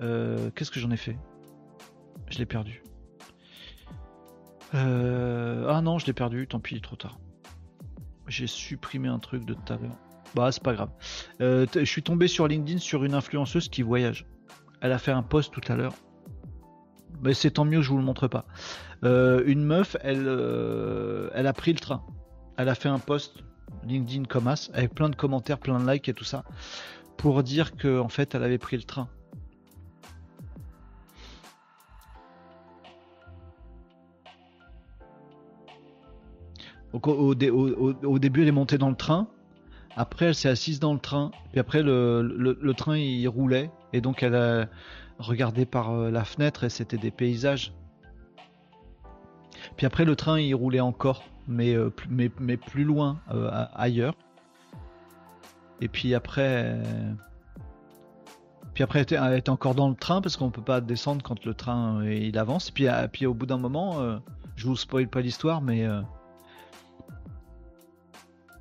Euh, qu'est-ce que j'en ai fait? Je l'ai perdu. Euh, ah non, je l'ai perdu, tant pis, trop tard. J'ai supprimé un truc de tout à l'heure. Bah, c'est pas grave. Euh, je suis tombé sur LinkedIn sur une influenceuse qui voyage. Elle a fait un post tout à l'heure. Mais c'est tant mieux, je vous le montre pas. une meuf, elle, elle a pris le train. Elle a fait un post LinkedIn comme As, avec plein de commentaires, plein de likes et tout ça, pour dire que en fait elle avait pris le train. Au, début, elle est montée dans le train. Après, elle s'est assise dans le train. Puis après, le, train il roulait. Et donc, elle a regardé par euh, la fenêtre et c'était des paysages. Puis après, le train il roulait encore. Euh, mais, mais, plus loin euh, ailleurs. Et puis après, puis après elle était, encore dans le train parce qu'on peut pas descendre quand le train euh, il avance. Et puis, puis au bout d'un moment, je vous spoil pas l'histoire, mais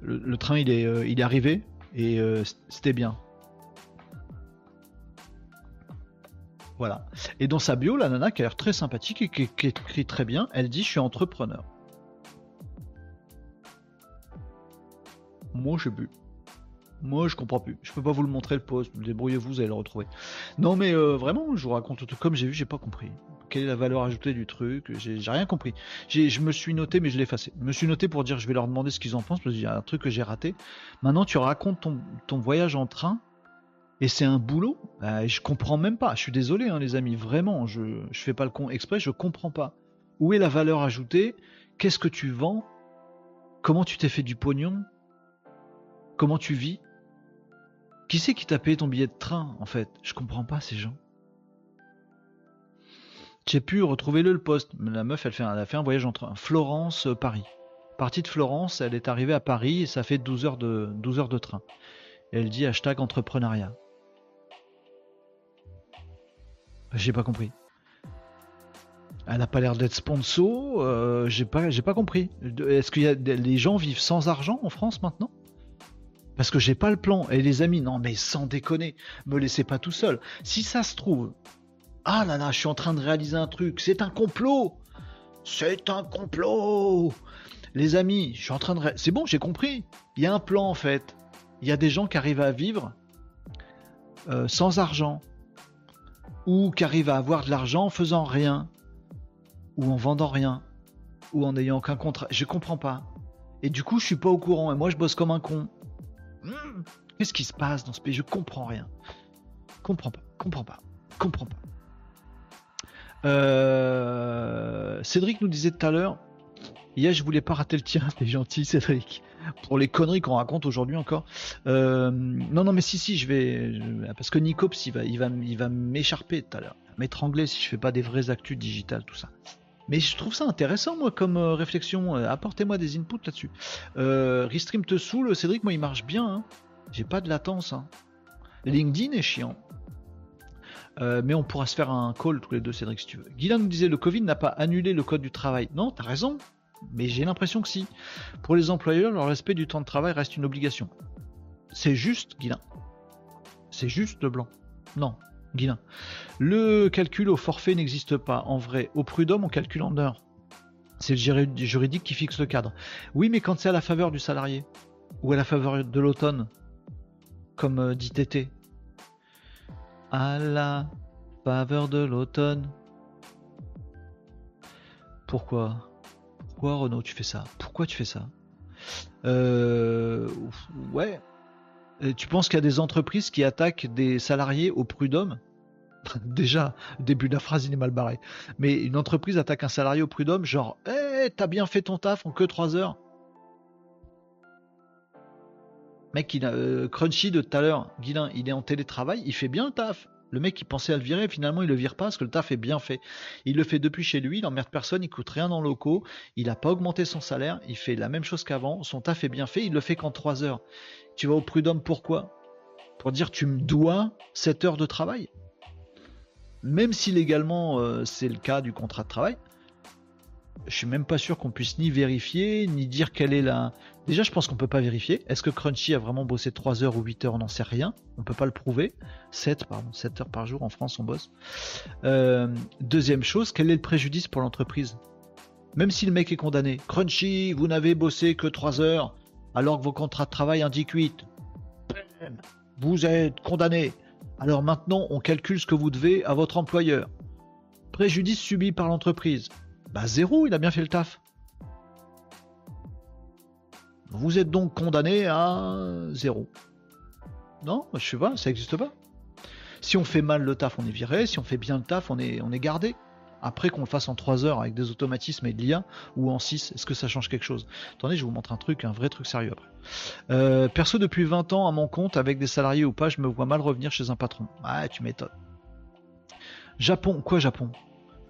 le, train il est, il est arrivé et c'était bien. Voilà. Et dans sa bio, la nana qui a l'air très sympathique et qui écrit très bien, elle dit je suis entrepreneur. Moi, je sais plus. Moi, je comprends plus. Je peux pas vous le montrer le post. Débrouillez-vous, vous allez le retrouver. Non, mais euh, vraiment, je vous raconte tout comme j'ai vu, j'ai pas compris. Quelle est la valeur ajoutée du truc? J'ai rien compris. Je me suis noté, mais je l'ai effacé. Je me suis noté pour dire, je vais leur demander ce qu'ils en pensent parce qu'il y a un truc que j'ai raté. Maintenant, tu racontes ton, voyage en train et c'est un boulot? Bah, je comprends même pas. Je suis désolé, hein, les amis. Vraiment, je, je fais pas le con exprès. Je comprends pas. Où est la valeur ajoutée? Qu'est-ce que tu vends? Comment tu t'es fait du pognon? Comment tu vis? Qui c'est qui t'a payé ton billet de train, en fait? Je comprends pas ces gens. J'ai pu retrouver le, le poste. La meuf, elle, a fait un voyage en train. Florence-Paris. Partie de Florence, elle est arrivée à Paris et ça fait 12 heures de, 12 heures de train. elle dit hashtag entrepreneuriat. J'ai pas compris. Elle n'a pas l'air d'être sponsor. Euh, j'ai pas, pas compris. Est-ce que les gens vivent sans argent en France maintenant? Parce que j'ai pas le plan. Et les amis, non mais sans déconner, me laissez pas tout seul. Si ça se trouve, ah là là, je suis en train de réaliser un truc, c'est un complot. C'est un complot. Les amis, je suis en train de... C'est bon, j'ai compris. Il y a un plan en fait. Il y a des gens qui arrivent à vivre euh, sans argent. Ou qui arrivent à avoir de l'argent en faisant rien. Ou en vendant rien. Ou en n'ayant aucun contrat. Je comprends pas. Et du coup, je suis pas au courant. Et moi, je bosse comme un con. Hmm, qu'est-ce qui se passe dans ce pays? Je comprends rien. Comprends pas, comprends pas, comprends pas. Euh, Cédric nous disait tout à l'heure, hier je voulais pas rater le tien, t'es gentil Cédric, pour les conneries qu'on raconte aujourd'hui encore. Euh, non non mais si si je vais, parce que Nicops il va il va il va m'écharper tout à l'heure, m'étrangler si je fais pas des vraies actus digitales tout ça. Mais je trouve ça intéressant, moi, comme euh, réflexion. Euh, apportez-moi des inputs là-dessus. Euh, Restream te saoule, Cédric, moi, il marche bien. Hein. J'ai pas de latence. Hein. LinkedIn est chiant. Mais on pourra se faire un call tous les deux, Cédric, si tu veux. Guylain nous disait le Covid n'a pas annulé le code du travail. Non, t'as raison, mais j'ai l'impression que si. Pour les employeurs, le respect du temps de travail reste une obligation. C'est juste, Guylain. C'est juste le blanc. Non, Guilin. Le calcul au forfait n'existe pas. En vrai, au prud'homme, on calcule en heures. C'est le juridique qui fixe le cadre. Oui, mais quand c'est à la faveur du salarié, ou à la faveur de l'automne, comme euh, dit Tété. À la faveur de l'automne. Pourquoi? Pourquoi Renaud tu fais ça? Pourquoi tu fais ça? Euh, Ouais, tu penses qu'il y a des entreprises qui attaquent des salariés au prud'homme Déjà, début de la phrase, il est mal barré. Mais une entreprise attaque un salarié au prud'homme, genre, eh, t'as bien fait ton taf en que 3 heures. Mec, euh, Crunchy de tout à l'heure, Guilin, il est en télétravail, il fait bien le taf. Le mec, il pensait à le virer, finalement, il le vire pas parce que le taf est bien fait. Il le fait depuis chez lui, il emmerde personne, il coûte rien dans le locaux, il n'a pas augmenté son salaire, il fait la même chose qu'avant, son taf est bien fait, il le fait qu'en 3 heures. Tu vas au prud'homme pourquoi? Pour dire tu me dois 7 heures de travail Même si légalement euh, c'est le cas du contrat de travail, je suis même pas sûr qu'on puisse ni vérifier, ni dire quelle est la. Déjà, je pense qu'on peut pas vérifier. Est-ce que Crunchy a vraiment bossé 3 heures ou 8 heures? On n'en sait rien. On peut pas le prouver. 7, pardon, 7 heures par jour en France, on bosse. Euh, deuxième chose, quel est le préjudice pour l'entreprise? Même si le mec est condamné. Crunchy, vous n'avez bossé que 3 heures alors que vos contrats de travail indiquent 8. Vous êtes condamné. Alors maintenant, on calcule ce que vous devez à votre employeur. Préjudice subi par l'entreprise. Bah zéro, il a bien fait le taf. Vous êtes donc condamné à zéro. Non, je sais pas, ça n'existe pas. Si on fait mal le taf, on est viré. Si on fait bien le taf, on est, on est gardé. Après qu'on le fasse en 3 heures avec des automatismes et de l'IA ou en 6, est-ce que ça change quelque chose? Attendez, je vous montre un truc, un vrai truc sérieux après. Euh, perso, depuis 20 ans à mon compte, avec des salariés ou pas, je me vois mal revenir chez un patron. Ah, tu m'étonnes. Japon, quoi Japon?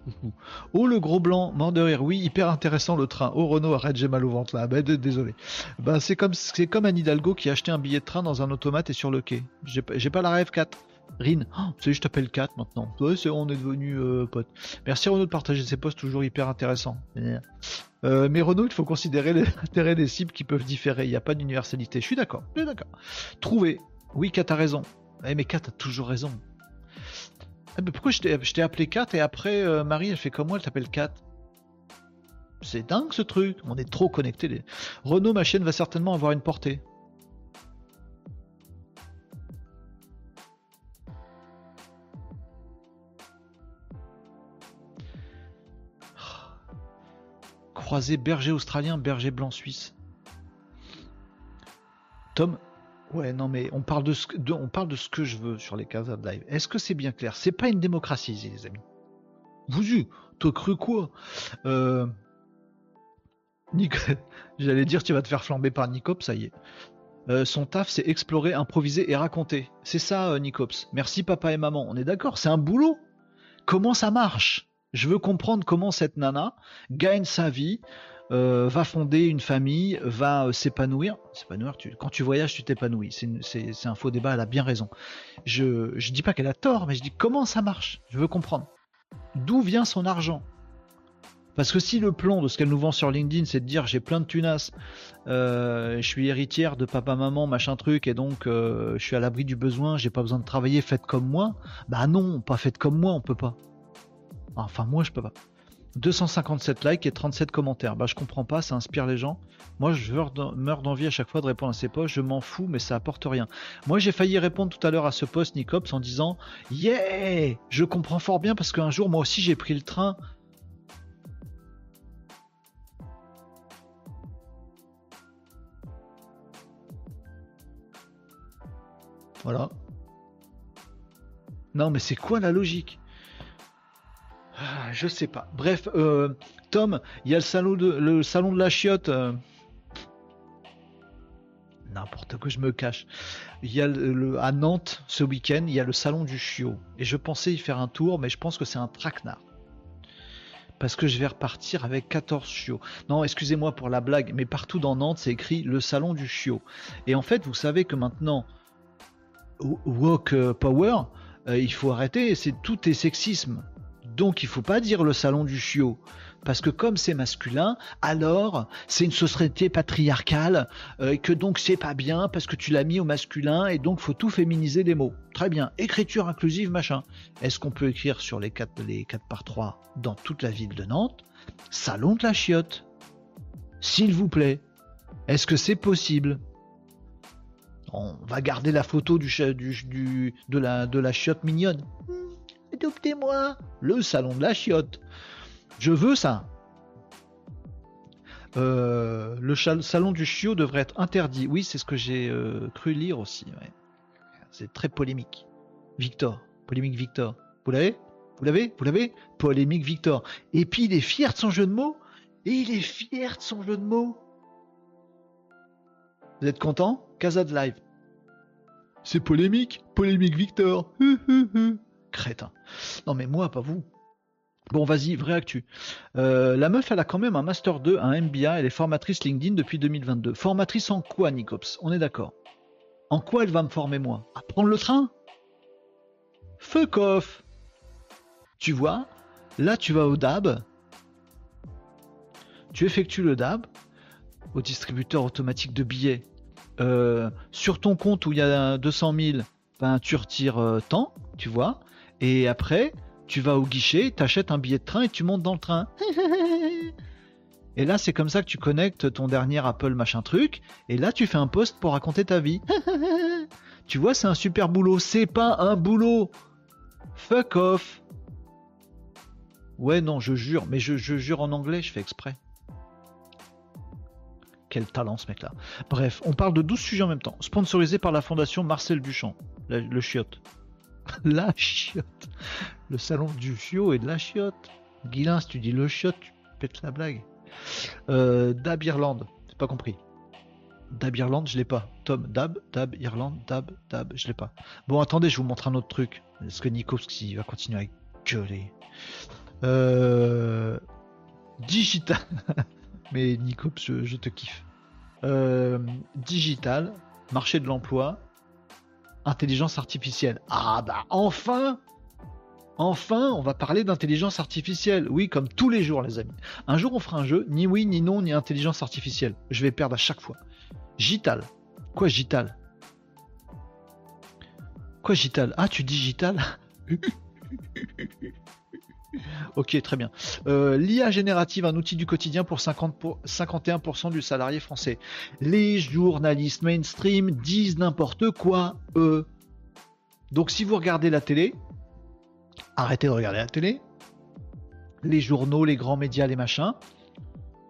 Oh le gros blanc, mort de rire, oui, hyper intéressant le train. Oh Renault, arrête, j'ai mal au ventre là. Ben, désolé. Ben, c'est comme c'est comme un Hidalgo qui a acheté un billet de train dans un automate et sur le quai. J'ai pas la rêve 4. Rin, oh, sais, je t'appelle 4 maintenant. C'est on est devenu euh, pote. Merci Renaud de partager ses posts toujours hyper intéressants. Euh, mais Renaud, il faut considérer l'intérêt des cibles qui peuvent différer. Il n'y a pas d'universalité. Je suis d'accord. Je suis d'accord. Trouver. Oui, Kat a raison. Eh, mais Kat a toujours raison. Eh, mais pourquoi je t'ai appelé Kat et après euh, Marie, elle fait comme moi, elle t'appelle Kat? C'est dingue ce truc. On est trop connectés. Renaud, ma chaîne va certainement avoir une portée. Croisé berger australien, berger blanc suisse. Tom, ouais, non mais on parle de ce, on parle de ce que je veux sur les cases live. Est-ce que c'est bien clair? C'est pas une démocratie, les amis. Vous, t'as cru quoi? Euh... J'allais dire, tu vas te faire flamber par Nicops, ça y est. Euh, son taf, c'est explorer, improviser et raconter. C'est ça, euh, Nicops. Merci papa et maman. On est d'accord, c'est un boulot. Comment ça marche? Je veux comprendre comment cette nana gagne sa vie, euh, va fonder une famille, va euh, s'épanouir. S'épanouir, quand tu voyages, tu t'épanouis. C'est un faux débat, elle a bien raison. Je ne dis pas qu'elle a tort, mais je dis comment ça marche. Je veux comprendre. D'où vient son argent? Parce que si le plan de ce qu'elle nous vend sur LinkedIn, c'est de dire j'ai plein de tunas, euh, je suis héritière de papa, maman, machin truc, et donc je suis à l'abri du besoin, j'ai pas besoin de travailler, faites comme moi. Bah non, pas faites comme moi, on peut pas. Enfin, moi, je peux pas. 257 likes et 37 commentaires. Bah, je comprends pas, ça inspire les gens. Moi, je meurs d'envie à chaque fois de répondre à ces posts. Je m'en fous, mais ça apporte rien. Moi, j'ai failli répondre tout à l'heure à ce post, Nicops, en disant Yeah Je comprends fort bien parce qu'un jour, moi aussi, j'ai pris le train. Voilà. Non, mais c'est quoi la logique? Je sais pas. Bref, euh, Tom, il y a le salon de, le salon de la chiotte. Euh. N'importe quoi, je me cache. Il y a à Nantes ce week-end, il y a le salon du chiot. Et je pensais y faire un tour, mais je pense que c'est un traquenard. Parce que je vais repartir avec 14 chiots. Non, excusez-moi pour la blague, mais partout dans Nantes, c'est écrit le salon du chiot. Et en fait, vous savez que maintenant, Walk Power, il faut arrêter, c'est tout est sexisme. Donc il faut pas dire le salon du chiot. Parce que comme c'est masculin, alors c'est une société patriarcale euh, et que donc c'est pas bien parce que tu l'as mis au masculin et donc faut tout féminiser des mots. Très bien. Écriture inclusive, machin. Est-ce qu'on peut écrire sur les 4, les 4 par 3 dans toute la ville de Nantes? Salon de la chiotte. S'il vous plaît. Est-ce que c'est possible? On va garder la photo du, du, de, la, de la chiotte mignonne. Adoptez-moi Le salon de la chiotte. Je veux ça. Euh, le salon du chiot devrait être interdit. Oui, c'est ce que j'ai euh, cru lire aussi. C'est très polémique. Victor, polémique Victor. Vous l'avez? Vous l'avez? Vous l'avez? Polémique Victor. Et puis il est fier de son jeu de mots. Et il est fier de son jeu de mots. Vous êtes content? Casa de live. C'est polémique. Polémique Victor. Crétin. Non mais moi, pas vous. Bon, vas-y, vrai actu. Euh, la meuf, elle a quand même un Master 2, un MBA, elle est formatrice LinkedIn depuis 2022. Formatrice en quoi, Nicops? On est d'accord. En quoi elle va me former, moi? À prendre le train? Fuck off Tu vois, là, tu vas au DAB, tu effectues le DAB, au distributeur automatique de billets. Euh, sur ton compte où il y a 200 000, ben, tu retires euh, tant, tu vois, et après, tu vas au guichet, t'achètes un billet de train et tu montes dans le train. et là, c'est comme ça que tu connectes ton dernier Apple machin truc. Et là, tu fais un post pour raconter ta vie. tu vois, c'est un super boulot. C'est pas un boulot. Fuck off. Ouais, non, je jure. Mais je, jure en anglais, je fais exprès. Quel talent ce mec-là. Bref, on parle de 12 sujets en même temps. Sponsorisé par la fondation Marcel Duchamp, le chiotte. la chiotte. Le salon du chiot et de la chiotte. Guilin, si tu dis le chiotte, tu pètes la blague. Euh, Dab Irlande, c'est pas compris. Dab Irlande, je l'ai pas. Tom, Dab, Dab, Irlande, Dab, Dab, je l'ai pas. Bon, attendez, je vous montre un autre truc. Est-ce que Nikowski va continuer à gueuler euh, Digital. Mais Nico, je, te kiffe. Euh, digital, marché de l'emploi, intelligence artificielle. Ah bah enfin Enfin, on va parler d'intelligence artificielle. Oui, comme tous les jours, les amis. Un jour, on fera un jeu, ni oui, ni non, ni intelligence artificielle. Je vais perdre à chaque fois. Gital. Quoi, Gital Quoi, Gital Ah, tu dis Gital Ok, très bien. Euh, L'IA générative, un outil du quotidien pour, 50 pour 51% du salarié français. Les journalistes mainstream disent n'importe quoi, eux. Donc si vous regardez la télé, arrêtez de regarder la télé. Les journaux, les grands médias, les machins.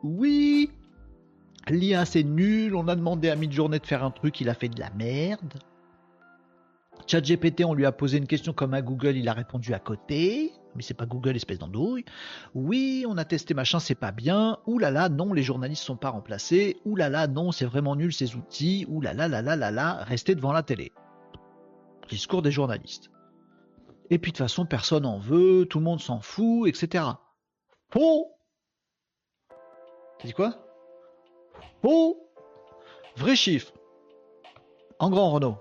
Oui, l'IA c'est nul, on a demandé à Midjourney de faire un truc, il a fait de la merde. ChatGPT, on lui a posé une question comme à Google, il a répondu à côté. Mais c'est pas Google, espèce d'andouille. Oui, on a testé machin, c'est pas bien. Ouh là là, non, les journalistes sont pas remplacés. Ouh là là, non, c'est vraiment nul ces outils. Ouh là là là là là là, restez devant la télé. Discours des journalistes. Et puis de toute façon, personne en veut, tout le monde s'en fout, etc. Oh T'as dit quoi? Oh Vrai chiffre. En grand Renault.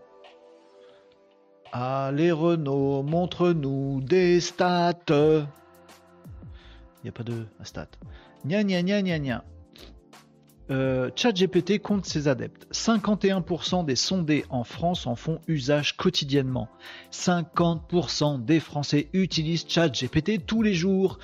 Allez Renault, montre-nous des stats. Il n'y a pas de stats. Nya nya nya nya nya. Euh, ChatGPT compte ses adeptes. 51% des sondés en France en font usage quotidiennement. 50% des Français utilisent ChatGPT tous les jours.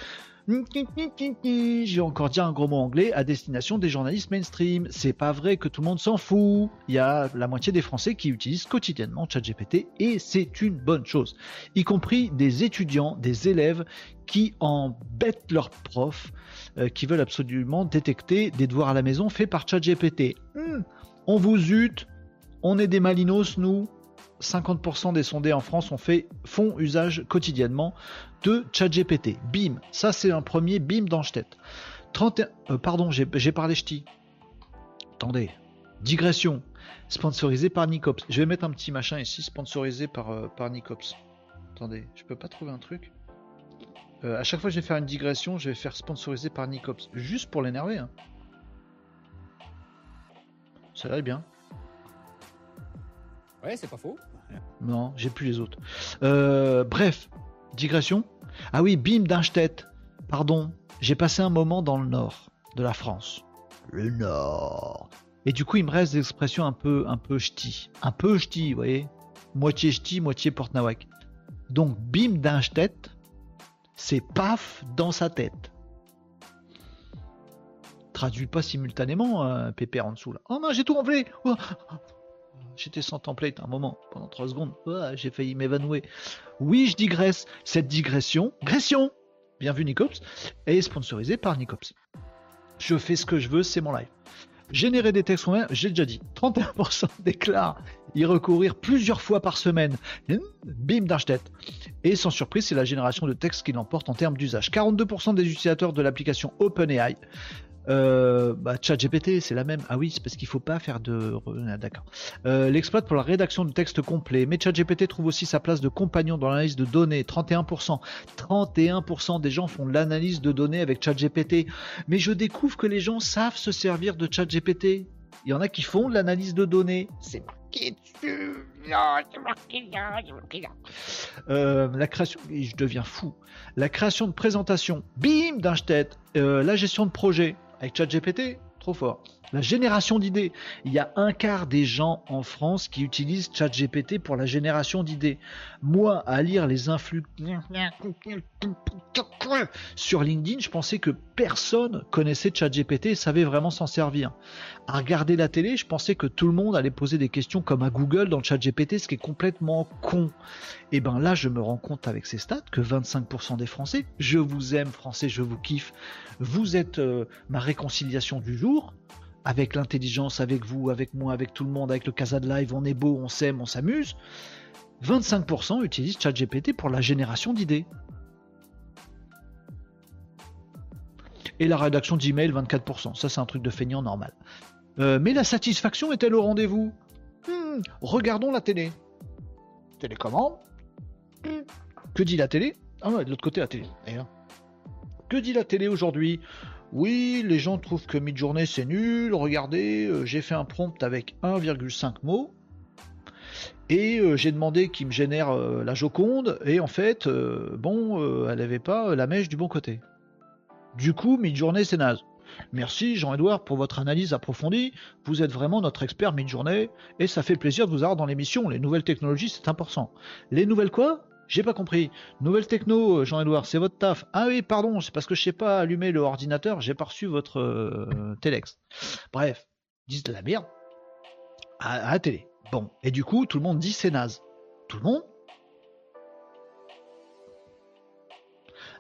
J'ai encore dit un gros mot anglais à destination des journalistes mainstream. C'est pas vrai que tout le monde s'en fout. Il y a la moitié des Français qui utilisent quotidiennement ChatGPT et c'est une bonne chose. Y compris des étudiants, des élèves qui embêtent leurs profs, euh, qui veulent absolument détecter des devoirs à la maison faits par ChatGPT. Hmm, on vous ute, on est des malinos nous. 50% des sondés en France ont fait, font usage quotidiennement de ChatGPT. Bim, ça c'est un premier bim dans tête. 31, euh, pardon, j'ai parlé ch'ti. Attendez, digression, sponsorisé par Nicops. Je vais mettre un petit machin ici, sponsorisé par, euh, par Nicops. Attendez, je peux pas trouver un truc? Euh, à chaque fois que je vais faire une digression, je vais faire sponsorisé par Nicops. Juste pour l'énerver. Hein. Ça va bien. Ouais, c'est pas faux. Non, j'ai plus les autres. Euh, bref, digression. Ah oui, bim d'Instedt. Pardon, j'ai passé un moment dans le nord de la France. Le nord. Et du coup, il me reste des expressions un peu, un peu ch'ti. Un peu ch'ti, vous voyez Moitié ch'ti, moitié porte-nawak. Donc, bim d'Instedt, c'est paf dans sa tête. Traduit pas simultanément, un pépère en dessous là. Oh non, j'ai tout enlevé oh. J'étais sans template un moment, pendant 3 secondes. Oh, j'ai failli m'évanouir. Oui, je digresse. Cette digression, gression, bienvenue Nicops, est sponsorisée par Nicops. Je fais ce que je veux, c'est mon live. Générer des textes j'ai déjà dit. 31% déclarent y recourir plusieurs fois par semaine. Bim d'Archtet. Et sans surprise, c'est la génération de textes qui l'emporte en termes d'usage. 42% des utilisateurs de l'application OpenAI euh, bah, ChatGPT, c'est la même. Ah oui, c'est parce qu'il faut pas faire de. Ah, d'accord. Euh, L'exploite pour la rédaction de texte complet. Mais ChatGPT trouve aussi sa place de compagnon dans l'analyse de données. 31%. 31% des gens font l'analyse de données avec ChatGPT. Mais je découvre que les gens savent se servir de ChatGPT. Il y en a qui font l'analyse de données. C'est marqué dessus. Euh, la création, je deviens fou. La création de présentation, bim, d'un euh, la gestion de projet, avec ChatGPT, trop fort. La génération d'idées. Il y a un quart des gens en France qui utilisent ChatGPT pour la génération d'idées. Moi, à lire les influx sur LinkedIn, je pensais que personne connaissait ChatGPT et savait vraiment s'en servir. À regarder la télé, je pensais que tout le monde allait poser des questions comme à Google dans ChatGPT, ce qui est complètement con. Et ben là, je me rends compte avec ces stats que 25% des Français, je vous aime Français, je vous kiffe, vous êtes euh, ma réconciliation du jour avec l'intelligence, avec vous, avec moi, avec tout le monde, avec le Casa de Live, on est beau, on s'aime, on s'amuse. 25% utilisent ChatGPT pour la génération d'idées. Et la rédaction d'email, 24%. Ça, c'est un truc de feignant normal. Euh, mais la satisfaction est-elle au rendez-vous? Hmm, Regardons la télé. Télécommande. Hmm, que dit la télé? Ah ouais, de l'autre côté, la télé. Que dit la télé aujourd'hui? Oui, les gens trouvent que Midjourney c'est nul. Regardez, euh, j'ai fait un prompt avec 1,5 mots. Et euh, j'ai demandé qu'il me génère euh, la Joconde. Et en fait, bon, elle n'avait pas la mèche du bon côté. Du coup, Midjourney c'est naze. Merci Jean-Edouard pour votre analyse approfondie. Vous êtes vraiment notre expert Midjourney. Et ça fait plaisir de vous avoir dans l'émission. Les nouvelles technologies, c'est important. Les nouvelles quoi? J'ai pas compris. Nouvelle techno, Jean-Edouard, c'est votre taf. Ah oui, pardon, c'est parce que je sais pas allumer le ordinateur, j'ai pas reçu votre euh, téléx. Bref, disent de la merde à, la télé. Bon, et du coup, tout le monde dit c'est naze. Tout le monde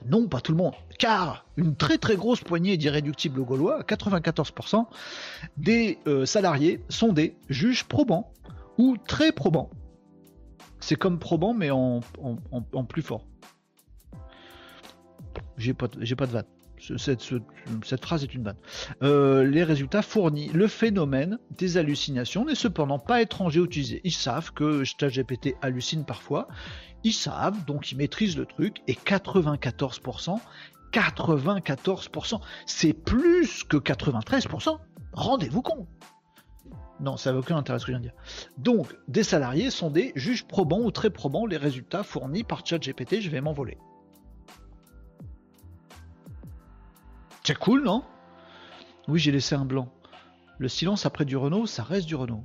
Non, pas tout le monde, car une très très grosse poignée d'irréductibles gaulois, 94%, des euh, salariés sont des juges probants ou très probants c'est comme probant, mais en, plus fort. J'ai pas, de vanne. Cette, phrase est une vanne. Euh, les résultats fournis. Le phénomène des hallucinations n'est cependant pas étranger aux utilisés. Ils savent que ChatGPT hallucine parfois. Ils savent, donc ils maîtrisent le truc. Et 94%, 94%, c'est plus que 93%. Rendez-vous compte. Non, ça n'a aucun intérêt ce que de dire. Donc, des salariés sont des juges probants ou très probants les résultats fournis par ChatGPT, je vais m'envoler. C'est cool, non? Oui, j'ai laissé un blanc. Le silence après du Renault, ça reste du Renault.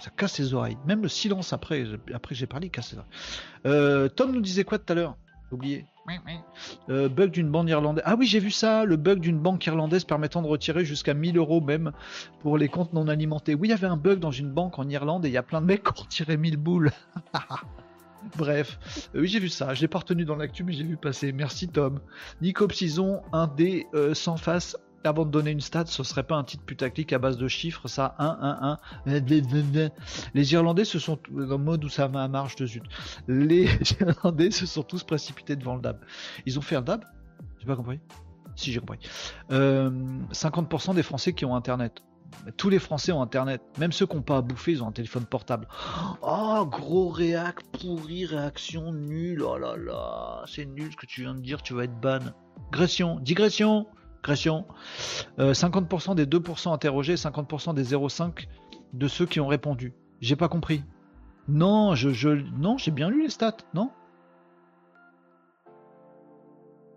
Ça casse les oreilles. Même le silence après, après j'ai parlé, casse les oreilles. Euh, Tom nous disait quoi tout à l'heure? Oublié. Euh, bug d'une banque irlandaise. Ah oui, j'ai vu ça, le bug d'une banque irlandaise permettant de retirer jusqu'à 1000 euros même pour les comptes non alimentés. Oui, il y avait un bug dans une banque en Irlande et il y a plein de mecs qui ont retiré 1000 boules. Bref, euh, oui, j'ai vu ça. Je l'ai pas retenu dans l'actu, mais j'ai vu passer. Merci Tom. Nico Psison, un dé euh, sans face avant de donner une stat, ce serait pas un titre putaclic à base de chiffres, ça 1, 1, 1. Les Irlandais se sont dans le mode où ça marche de zut. Les Irlandais se sont tous précipités devant le DAB. Ils ont fait un DAB? J'ai pas compris. Si j'ai compris. 50% euh, des Français qui ont Internet. Tous les Français ont Internet. Même ceux qui n'ont pas à bouffer, ils ont un téléphone portable. Oh, gros réac, pourri, réaction nulle. Oh là là, c'est nul ce que tu viens de dire, tu vas être ban. Digression, digression 50% euh, des 2% interrogés, 50% des 0,5 de ceux qui ont répondu. J'ai pas compris. Non, je, je non, j'ai bien lu les stats, non?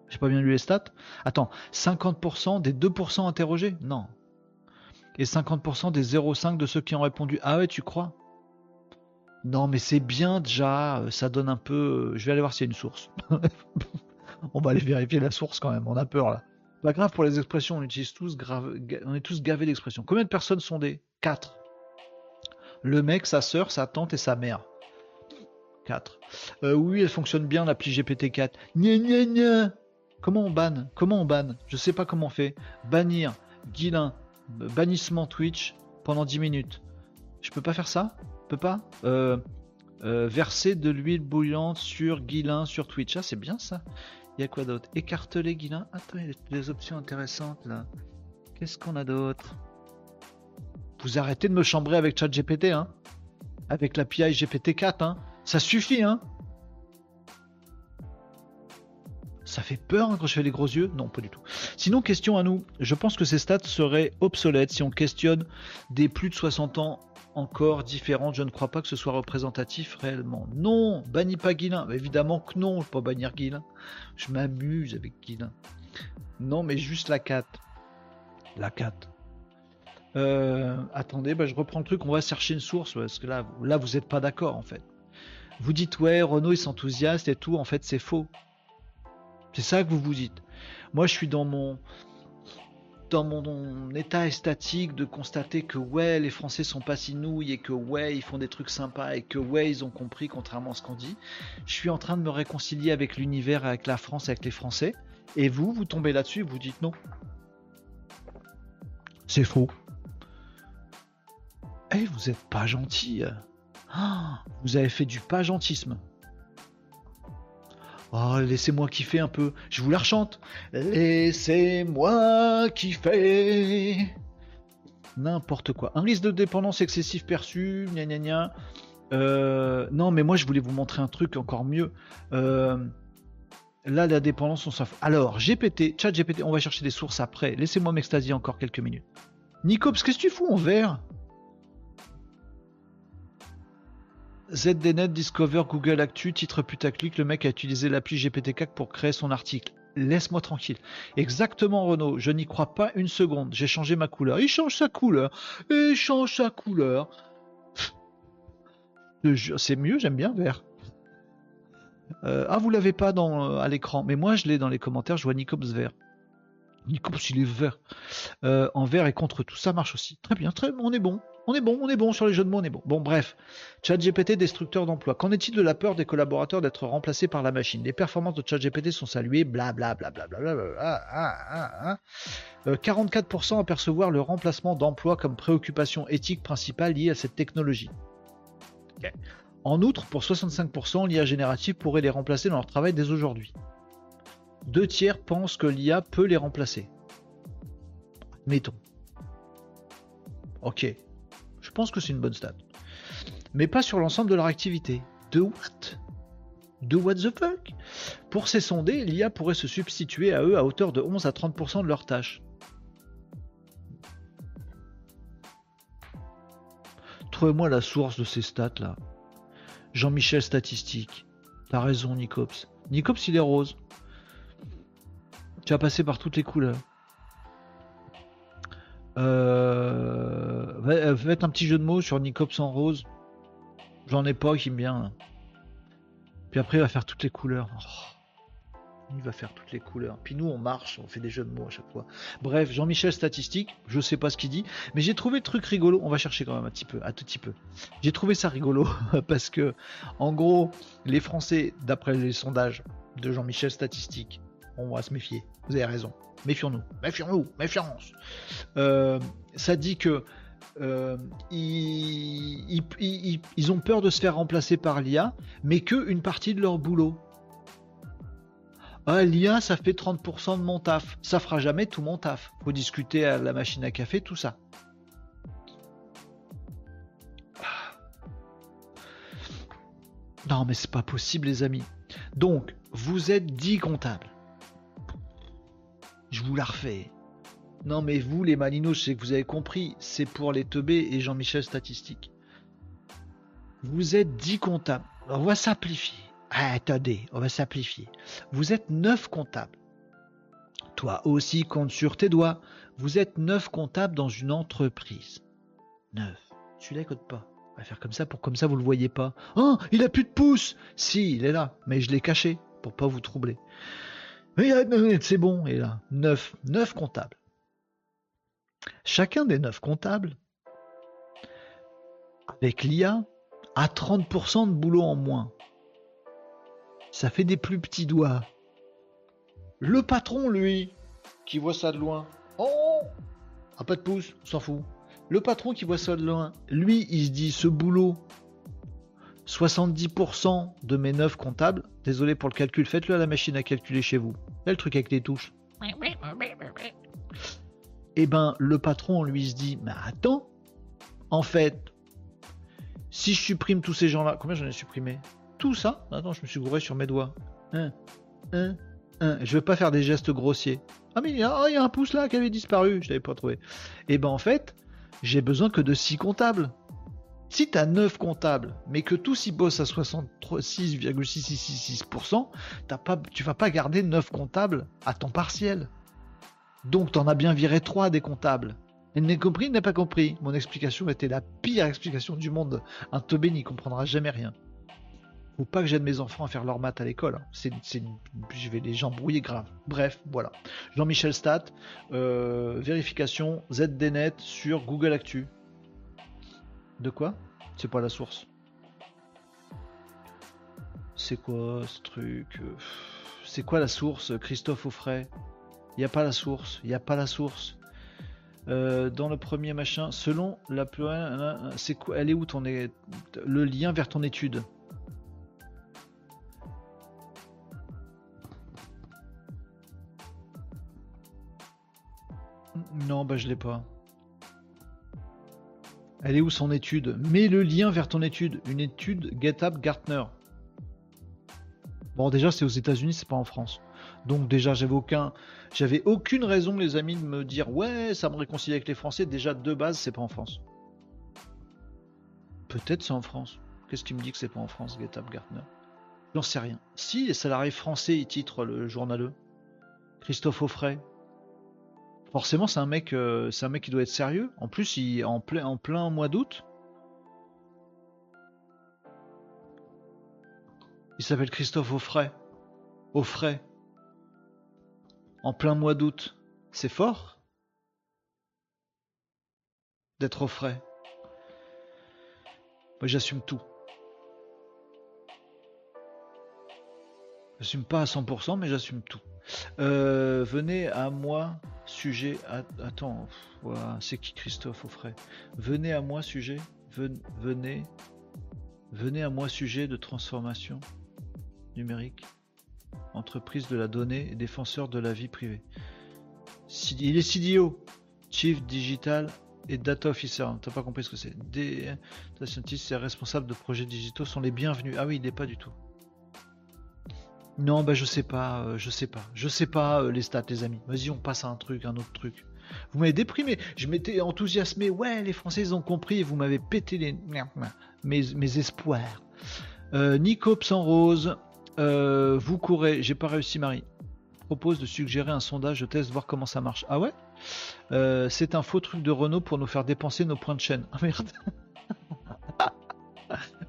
J'ai pas bien lu les stats? Attends, 50% des 2% interrogés? Non. Et 50% des 0,5 de ceux qui ont répondu. Ah ouais, tu crois Non, mais c'est bien déjà, euh, ça donne un peu... Euh, je vais aller voir s'il y a une source. on va aller vérifier la source quand même, on a peur là. Pas grave pour les expressions, on utilise tous grave, on est tous gavés d'expressions. Combien de personnes sont des? 4. Le mec, sa soeur, sa tante et sa mère. 4. Euh, oui, elle fonctionne bien l'appli GPT-4. Gna gna gna Comment on banne? Comment on banne? Je sais pas comment on fait. Bannir, Guilin, bannissement Twitch pendant 10 minutes. Je peux pas faire ça? Je peux pas? Euh, euh, Verser de l'huile bouillante sur Guilin sur Twitch. Ah, c'est bien ça. Il y a quoi d'autre? Écarteler Guilin? Attends, il y a des options intéressantes là. Qu'est-ce qu'on a d'autre? Vous arrêtez de me chambrer avec ChatGPT, hein Avec l'API GPT-4, hein Ça suffit, hein Ça fait peur hein, quand je fais les gros yeux Non, pas du tout. Sinon, question à nous. Je pense que ces stats seraient obsolètes si on questionne des plus de 60 ans encore différentes. Je ne crois pas que ce soit représentatif réellement. Non, bannis pas Guilin. évidemment que non, je peux pas bannir Guilin. Je m'amuse avec Guilin. Non, mais juste la 4. La 4. Euh, attendez, bah, je reprends le truc. On va chercher une source parce que là, là vous n'êtes pas d'accord en fait. Vous dites ouais, Renault il s'enthousiaste et tout. En fait, c'est faux. C'est ça que vous vous dites. Moi, je suis dans mon dans mon état statique de constater que ouais, les Français sont pas si nouilles et que ouais, ils font des trucs sympas et que ouais, ils ont compris contrairement à ce qu'on dit. Je suis en train de me réconcilier avec l'univers, avec la France, avec les Français. Et vous, vous tombez là-dessus, vous dites non. C'est faux. Eh, vous êtes pas gentil. Ah, vous avez fait du pas gentisme. Oh, laissez-moi kiffer un peu. Je vous la rechante. Laissez-moi kiffer. N'importe quoi. Un risque de dépendance excessif perçu. Gna gna gna. Euh, non, mais moi je voulais vous montrer un truc encore mieux. Euh, là, la dépendance, on s'en. Alors, GPT, chat GPT, on va chercher des sources après. Laissez-moi m'extasier encore quelques minutes. Nicops, qu'est-ce que tu fous en vert? ZDNet Discover Google Actu, titre putaclic, le mec a utilisé l'appli GPT-4 pour créer son article. Laisse-moi tranquille. Exactement Renaud, je n'y crois pas une seconde. J'ai changé ma couleur. Il change sa couleur. Il change sa couleur. C'est mieux, j'aime bien vert. Euh, ah, vous l'avez pas dans, à l'écran, mais moi je l'ai dans les commentaires, je vois Nicops vert. Il est vert. Euh, en vert et contre tout, ça marche aussi. Très bien, très on est bon. On est bon, on est bon sur les jeux de mots, on est bon. Bon, bref. ChatGPT destructeur d'emploi. Qu'en est-il de la peur des collaborateurs d'être remplacés par la machine? Les performances de ChatGPT sont saluées, blablabla. Bla, bla, bla, 44% à percevoir le remplacement d'emploi comme préoccupation éthique principale liée à cette technologie. En outre, pour 65%, l'IA générative pourrait les remplacer dans leur travail dès aujourd'hui. Deux tiers pensent que l'IA peut les remplacer. Mettons. Ok, je pense que c'est une bonne stat. Mais pas sur l'ensemble de leur activité. De what? De what the fuck? Pour ces sondés, l'IA pourrait se substituer à eux à hauteur de 11 à 30% de leurs tâches. Trouvez-moi la source de ces stats là. Jean-Michel Statistique. T'as raison, Nicops. Nicops, il est rose. Tu as passé par toutes les couleurs. Euh, euh... Faites un petit jeu de mots sur Nicops en rose. J'en ai pas qui me vient. Puis après, il va faire toutes les couleurs. Oh. Il va faire toutes les couleurs. Puis nous, on marche, on fait des jeux de mots à chaque fois. Bref, Jean-Michel statistique, je sais pas ce qu'il dit, mais j'ai trouvé le truc rigolo. On va chercher quand même un petit peu, un tout petit peu. J'ai trouvé ça rigolo parce que, en gros, les Français, d'après les sondages de Jean-Michel statistique, on va se méfier. Vous avez raison. Méfions-nous. Méfions-nous. Méfiance. Euh, ça dit que euh, ils, ont peur de se faire remplacer par l'IA, mais que une partie de leur boulot. Ah, l'IA, ça fait 30% de mon taf. Ça fera jamais tout mon taf. Faut discuter à la machine à café, tout ça. Non, mais c'est pas possible, les amis. Donc, vous êtes 10 comptables. Je vous la refais. Non mais vous les malinos, sais que vous avez compris, c'est pour les teubés et Jean-Michel statistique. Vous êtes 10 comptables. On va simplifier. Ah, attendez, on va simplifier. Vous êtes 9 comptables. Toi aussi compte sur tes doigts. Vous êtes 9 comptables dans une entreprise. 9. Celui-là, code pas. On va faire comme ça pour comme ça vous le voyez pas. Oh, il a plus de pouce Si, il est là, mais je l'ai caché pour pas vous troubler. Mais c'est bon, est là. 9. 9 comptables. Chacun des 9 comptables, avec l'IA, a 30% de boulot en moins. Ça fait des plus petits doigts. Le patron, lui, qui voit ça de loin. Oh Ah, pas de pouce, on s'en fout. Le patron qui voit ça de loin, lui, il se dit ce boulot, 70% de mes 9 comptables, désolé pour le calcul, faites-le à la machine à calculer chez vous. Là, le truc avec les touches. Eh ben, le patron, lui, se dit, mais attends, en fait, si je supprime tous ces gens-là, combien j'en ai supprimé? Tout ça? Attends, je me suis gouré sur mes doigts. Un, un, un. Je vais pas faire des gestes grossiers. Ah mais il y, a un pouce là qui avait disparu, je l'avais pas trouvé. Eh ben en fait, j'ai besoin que de 6 comptables. Si tu as 9 comptables, mais que tous y bossent à 66,666%, pas, tu vas pas garder 9 comptables à temps partiel. Donc tu en as bien viré 3 des comptables. Elle n'a compris, n'a pas compris. Mon explication était la pire explication du monde. Un teubé n'y comprendra jamais rien. Faut pas que j'aide mes enfants à faire leur maths à l'école. Hein. C'est, je vais les gens brouiller grave. Bref, voilà. Jean-Michel Stat, euh, vérification ZDNet sur Google Actu. De quoi? C'est pas la source. C'est quoi ce truc? C'est quoi la source, Christophe Offray Il a pas la source. Il a pas la source. Euh, dans le premier machin, selon la plus, c'est quoi Elle est où ton le lien vers ton étude? Non, bah je l'ai pas. Elle est où son étude? Mets le lien vers ton étude. Une étude GetUp Gartner. Bon, déjà, c'est aux États-Unis, c'est pas en France. Donc, déjà, j'avais aucun, j'avais aucune raison, les amis, de me dire ouais, ça me réconcilie avec les Français. Déjà, de base, c'est pas en France. Peut-être c'est en France. Qu'est-ce qui me dit que c'est pas en France, GetUp Gartner? J'en sais rien. Si les salariés français y titrent le journaleux, Christophe Offray, Forcément, c'est un mec, euh, c'est un mec qui doit être sérieux. En plus, il en plein, en plein mois d'août. Il s'appelle Christophe Offray. Offray. En plein mois d'août. C'est fort d'être au. Moi, j'assume tout. J'assume pas à 100%, mais j'assume tout. Euh, venez à moi, sujet. Attends, c'est qui Christophe Offray Venez à moi, sujet? Venez. Venez à moi, sujet de transformation numérique. Entreprise de la donnée et défenseur de la vie privée. Il est CDO, Chief Digital et Data Officer. T'as pas compris ce que c'est? Des scientifiques et responsables de projets digitaux sont les bienvenus. Ah oui, il n'est pas du tout. Non, bah je sais pas, euh, je sais pas, je sais pas euh, les stats, les amis. Vas-y, on passe à un truc, un autre truc. Vous m'avez déprimé. Je m'étais enthousiasmé. Ouais, les Français ils ont compris et vous m'avez pété les mes, mes espoirs. Euh, sans rose, euh, vous courez. J'ai pas réussi, Marie. Propose de suggérer un sondage de test, voir comment ça marche. Ah ouais? C'est un faux truc de Renault pour nous faire dépenser nos points de chaîne. Ah merde.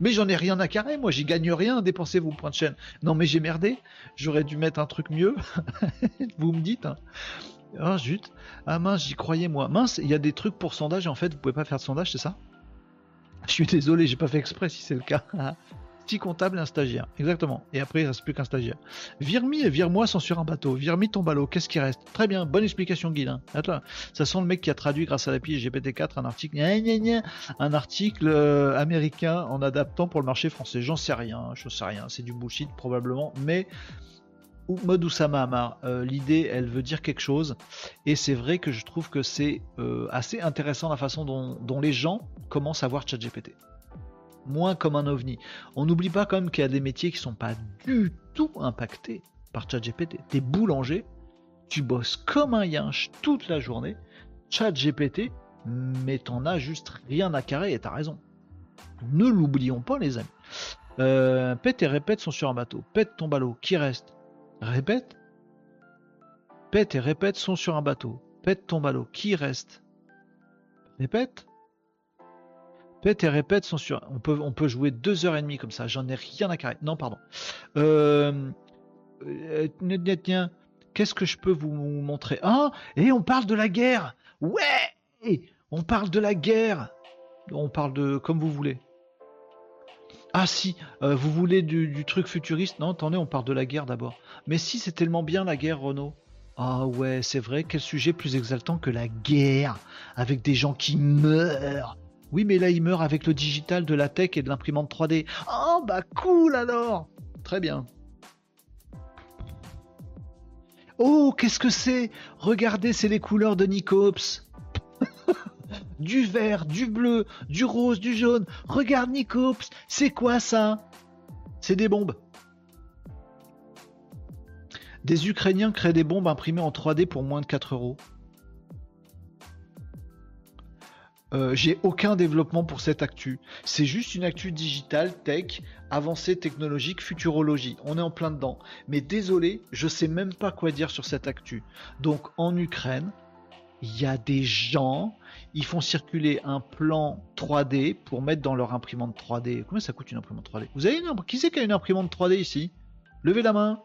Mais j'en ai rien à carrer, moi j'y gagne rien, dépensez vos points de chaîne. Non mais j'ai merdé, j'aurais dû mettre un truc mieux. vous me dites. Hein. Ah zut, ah mince, j'y croyais moi. Mince, il y a des trucs pour sondage en fait vous pouvez pas faire de sondage, c'est ça? Je suis désolé, j'ai pas fait exprès si c'est le cas. petit comptable et un stagiaire. Exactement. Et après, il reste plus qu'un stagiaire. Virmi et vire-moi sont sur un bateau. Virmi tombe à l'eau. Qu'est-ce qui reste? Très bien. Bonne explication, Guy. Ça sent le mec qui a traduit grâce à la pige GPT-4 un article, un article euh, américain en adaptant pour le marché français. J'en sais rien. Je sais rien. C'est du bullshit probablement. Mais mode Oussama Amar, euh, l'idée elle veut dire quelque chose et c'est vrai que je trouve que c'est euh, assez intéressant la façon dont, dont les gens commencent à voir ChatGPT moins comme un ovni. On n'oublie pas quand même qu'il y a des métiers qui sont pas du tout impactés par ChatGPT. T'es boulanger, tu bosses comme un yinche toute la journée, ChatGPT, mais t'en as juste rien à carrer et t'as raison. Ne l'oublions pas, les amis. Euh, pète et répète sont sur un bateau. Pète ton ballot. Qui reste? Répète. Pète et répète sont sur un bateau. Pète ton ballot. Qui reste? Répète. Et répète sont sur. On peut, on peut jouer deux heures et demie comme ça. J'en ai rien à carrer. Non, pardon. Euh, euh, qu'est-ce que je peux vous montrer? Ah, et on parle de la guerre. Ouais, on parle de la guerre. On parle de comme vous voulez. Ah si, euh, vous voulez du, truc futuriste? Non, attendez, on parle de la guerre d'abord. Mais si, c'est tellement bien la guerre, Renault. Ah ouais, c'est vrai, quel sujet plus exaltant que la guerre, avec des gens qui meurent. Oui, mais là, ils meurent avec le digital de la tech et de l'imprimante 3D. Oh, bah cool alors Très bien. Oh, qu'est-ce que c'est? Regardez, c'est les couleurs de Nicops. du vert, du bleu, du rose, du jaune. Regarde Nicops, c'est quoi ça? C'est des bombes. Des Ukrainiens créent des bombes imprimées en 3D pour moins de 4 euros. Euh, j'ai aucun développement pour cette actu. C'est juste une actu digitale, tech, avancée technologique, futurologie. On est en plein dedans. Mais désolé, je sais même pas quoi dire sur cette actu. Donc en Ukraine, il y a des gens, ils font circuler un plan 3D pour mettre dans leur imprimante 3D. Combien ça coûte une imprimante 3D Vous avez une Qui c'est qui a une imprimante 3D ici? Levez la main.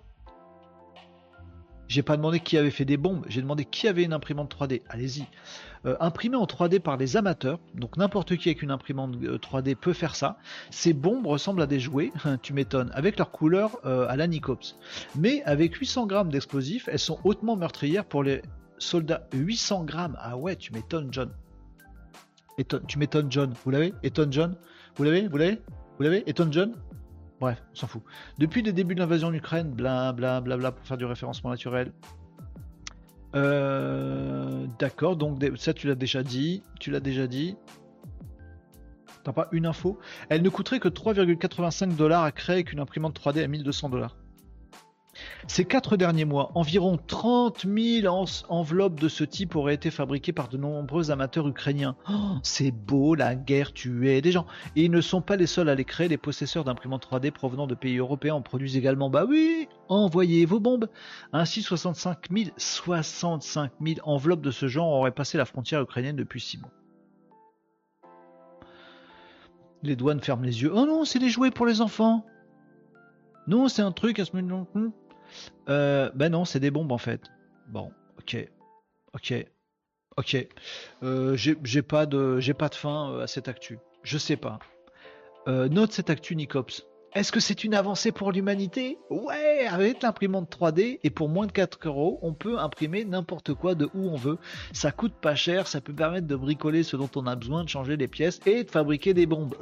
J'ai pas demandé qui avait fait des bombes, j'ai demandé qui avait une imprimante 3D. Allez-y. Euh, en 3D par les amateurs, donc n'importe qui avec une imprimante 3D euh, peut faire ça. Ces bombes ressemblent à des jouets, tu m'étonnes, avec leur couleur euh, à la Nicops. Mais avec 800 grammes d'explosifs, elles sont hautement meurtrières pour les soldats. 800 grammes, ah ouais, tu m'étonnes, John. tu m'étonnes, John. Vous l'avez? Étonne, John Vous l'avez? Vous l'avez? Vous l'avez? Étonne, John? Bref, on s'en fout. Depuis le début de l'invasion d'Ukraine, bla bla bla bla pour faire du référencement naturel. Euh, d'accord, donc ça tu l'as déjà dit. Tu l'as déjà dit. T'as pas une info? Elle ne coûterait que 3,85 dollars à créer avec une imprimante 3D à 1200 dollars. Ces quatre derniers mois, environ 30 000 enveloppes de ce type auraient été fabriquées par de nombreux amateurs ukrainiens. Oh, c'est beau, la guerre tuait des gens. Et ils ne sont pas les seuls à les créer. Les possesseurs d'imprimantes 3D provenant de pays européens en produisent également. Bah oui, envoyez vos bombes. Ainsi, 65 000, 65 000 enveloppes de ce genre auraient passé la frontière ukrainienne depuis 6 mois. Les douanes ferment les yeux. Oh non, c'est des jouets pour les enfants. Non, c'est un truc à ce moment. Euh, ben non, c'est des bombes en fait. Bon, ok, ok, ok. Euh, j'ai pas de, j'ai fin euh, à cette actu. Je sais pas. note cette actu Nicops. Est-ce que c'est une avancée pour l'humanité? Ouais, avec l'imprimante 3D et pour moins de 4 euros, on peut imprimer n'importe quoi de où on veut. Ça coûte pas cher, ça peut permettre de bricoler ce dont on a besoin, de changer les pièces et de fabriquer des bombes.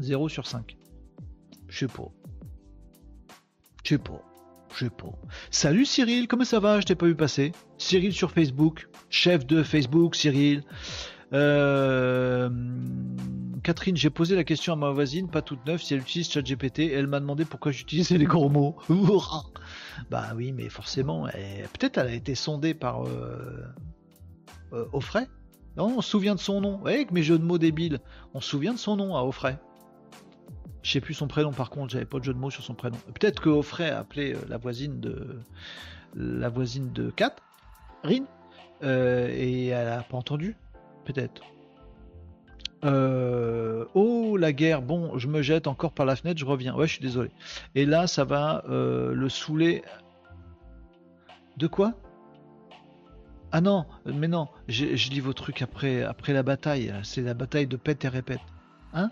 0 sur 5. Je sais pas. Je sais pas. Je sais pas. Salut Cyril, comment ça va? Je t'ai pas vu passer. Cyril sur Facebook, chef de Facebook, Cyril. Euh, Catherine, j'ai posé la question à ma voisine, pas toute neuve, si elle utilise ChatGPT. Elle m'a demandé pourquoi j'utilisais les gros mots. bah oui, mais forcément, peut-être elle a été sondée par euh, euh, Non, on se souvient de son nom. Avec mes jeux de mots débiles, on se souvient de son nom à Offray. Je sais plus son prénom par contre, j'avais pas de jeu de mots sur son prénom. Peut-être que a appelé euh, la voisine de la voisine de Kat, Rin, euh, et elle a pas entendu. Peut-être. Euh, oh la guerre, bon, je me jette encore par la fenêtre, je reviens. Ouais, je suis désolé. Et là, ça va le saouler. De quoi? Ah non, mais non, je lis vos trucs après, après la bataille. C'est la bataille de pète et répète. Hein?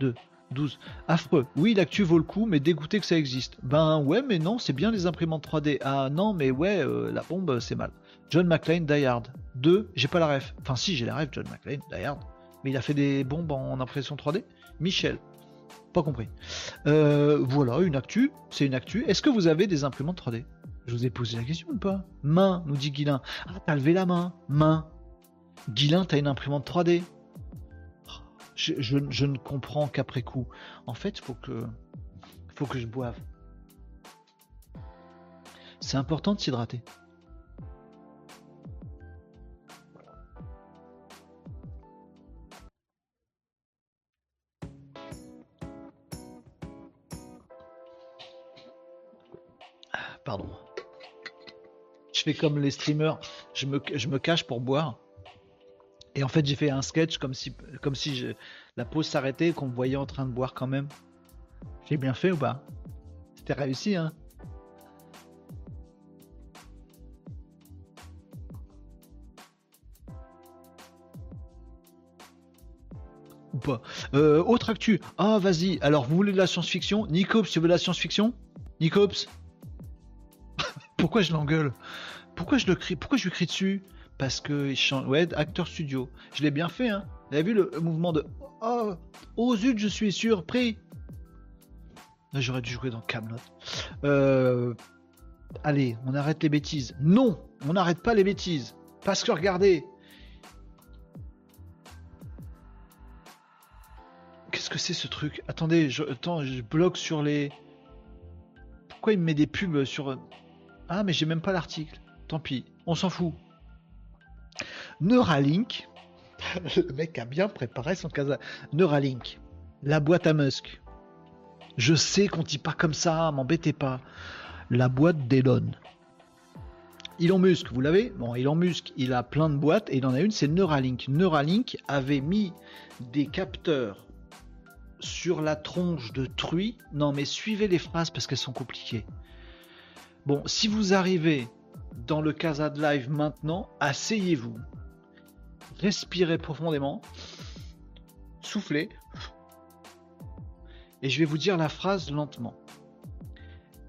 De 12. Affreux. Oui, l'actu vaut le coup, mais dégoûté que ça existe. Ben ouais, mais non, c'est bien les imprimantes 3D. Ah non, mais ouais, euh, la bombe, c'est mal. John McClane, Die Hard. 2, j'ai pas la ref. Enfin, si, j'ai la ref, John McClane, Die. Mais il a fait des bombes en impression 3D Michel. Pas compris. Euh, voilà, une actu. C'est une actu. Est-ce que vous avez des imprimantes 3D Je vous ai posé la question ou pas? Main, nous dit Guilin. Ah, t'as levé la main. Main. Guilin, t'as une imprimante 3D je, ne comprends qu'après coup. En fait, faut que, faut que je boive. C'est important de s'hydrater. Ah, pardon. Je fais comme les streamers, je me cache pour boire. Et en fait, j'ai fait un sketch comme si, comme si la pause s'arrêtait et qu'on me voyait en train de boire quand même. J'ai bien fait ou pas? C'était réussi, hein. Ou pas. Euh, Autre actu. Ah, vas-y. Alors, vous voulez de la science-fiction? Nicops, tu veux de la science-fiction? Nicops? Pourquoi je l'engueule? Pourquoi je le crie? Pourquoi je lui crie dessus? Parce que il chante. Ouais, acteur studio. Je l'ai bien fait, hein. Vous avez vu le mouvement de Oh, oh zut, je suis surpris. J'aurais dû jouer dans Camelot. Euh, allez, on arrête les bêtises. Non, on n'arrête pas les bêtises. Parce que regardez. Qu'est-ce que c'est ce truc? Attendez, je bloque sur les. Pourquoi il me met des pubs sur. Ah, mais j'ai même pas l'article. Tant pis, on s'en fout. Neuralink. Le mec a bien préparé son casa. Neuralink. La boîte à Musk. Je sais qu'on dit pas comme ça, m'embêtez pas. La boîte d'Elon. Elon Musk, vous l'avez? Bon, Elon Musk, il a plein de boîtes et il en a une, c'est Neuralink. Neuralink avait mis des capteurs sur la tronche de truie. Non, mais suivez les phrases parce qu'elles sont compliquées. Bon, si vous arrivez dans le Casa de Live maintenant, asseyez-vous. Respirez profondément. Soufflez. Et je vais vous dire la phrase lentement.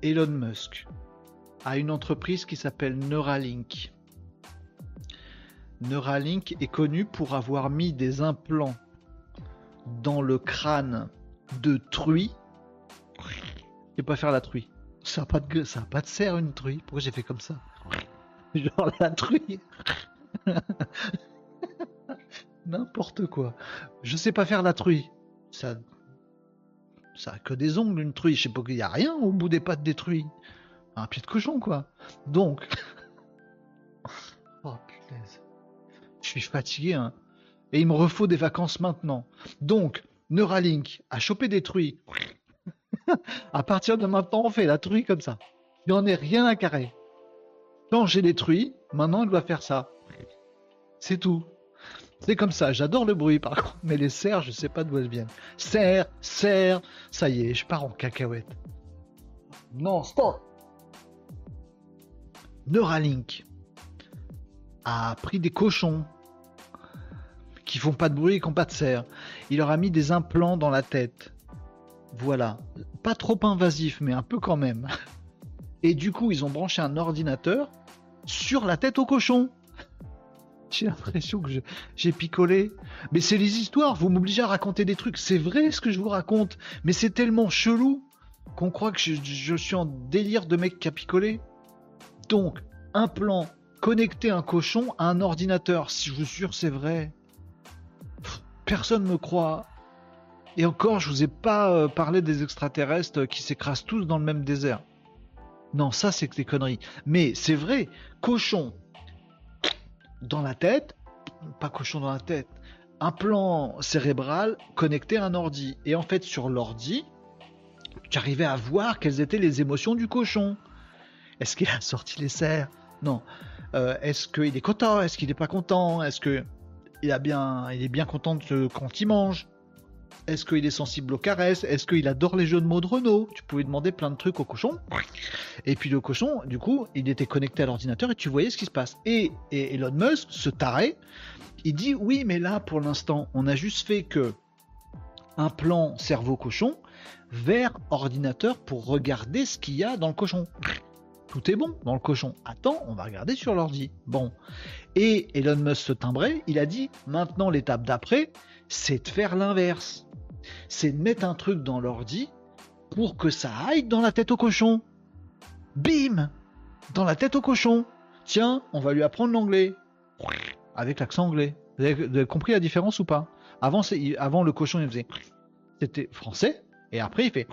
Elon Musk a une entreprise qui s'appelle Neuralink. Neuralink est connu pour avoir mis des implants dans le crâne de truie. Je vais pas faire la truie. Ça n'a pas pas de serre une truie. Pourquoi j'ai fait comme ça? Genre la truie. N'importe quoi. Je sais pas faire la truie. Ça ça a que des ongles une truie. Je sais pas qu'il y a rien au bout des pattes des truies. Un pied de cochon quoi. Donc Oh punaise. Je suis fatigué hein. Et il me refaut des vacances maintenant. Donc Neuralink a chopé des truies. à partir de maintenant, on fait la truie comme ça. Il en est rien à carrer. Quand j'ai des truies, maintenant il doit faire ça. C'est tout. C'est comme ça, j'adore le bruit par contre, mais les serres, je sais pas d'où elles viennent. Serre, serre, ça y est, je pars en cacahuète. Non, stop Neuralink a pris des cochons qui font pas de bruit et qui n'ont pas de serre. Il leur a mis des implants dans la tête. Voilà. Pas trop invasif, mais un peu quand même. Et du coup, ils ont branché un ordinateur sur la tête au cochon. J'ai l'impression que j'ai picolé. Mais c'est les histoires, vous m'obligez à raconter des trucs. C'est vrai ce que je vous raconte, mais c'est tellement chelou qu'on croit que je, suis en délire de mec qui a picolé. Donc, un plan, connecter un cochon à un ordinateur. Si je vous jure, c'est vrai. Personne me croit. Et encore, je vous ai pas euh, parlé des extraterrestres qui s'écrasent tous dans le même désert. Non, ça c'est des conneries. Mais c'est vrai, cochon dans la tête, pas cochon dans la tête, un plan cérébral connecté à un ordi. Et en fait, sur l'ordi, tu arrivais à voir quelles étaient les émotions du cochon. Est-ce qu'il a sorti les serres? Non. Euh, est-ce qu'il est content? Est-ce qu'il n'est pas content? Est-ce que il a bien, il est bien content de, quand il mange? Est-ce qu'il est sensible aux caresses? Est-ce qu'il adore les jeux de mots de Renault? Tu pouvais demander plein de trucs au cochon. Et puis le cochon, du coup, il était connecté à l'ordinateur et tu voyais ce qui se passe. Et, Elon Musk se tarait. Il dit oui, mais là, pour l'instant, on a juste fait que un plan cerveau cochon vers ordinateur pour regarder ce qu'il y a dans le cochon. Tout est bon dans le cochon. Attends, on va regarder sur l'ordi. Bon. Et Elon Musk se timbrait. Il a dit maintenant l'étape d'après, c'est de faire l'inverse. C'est de mettre un truc dans l'ordi pour que ça aille dans la tête au cochon. Bim Dans la tête au cochon. Tiens, on va lui apprendre l'anglais. Avec l'accent anglais. Vous avez, compris la différence ou pas? Avant, avant, le cochon, il faisait. C'était français. Et après, il fait.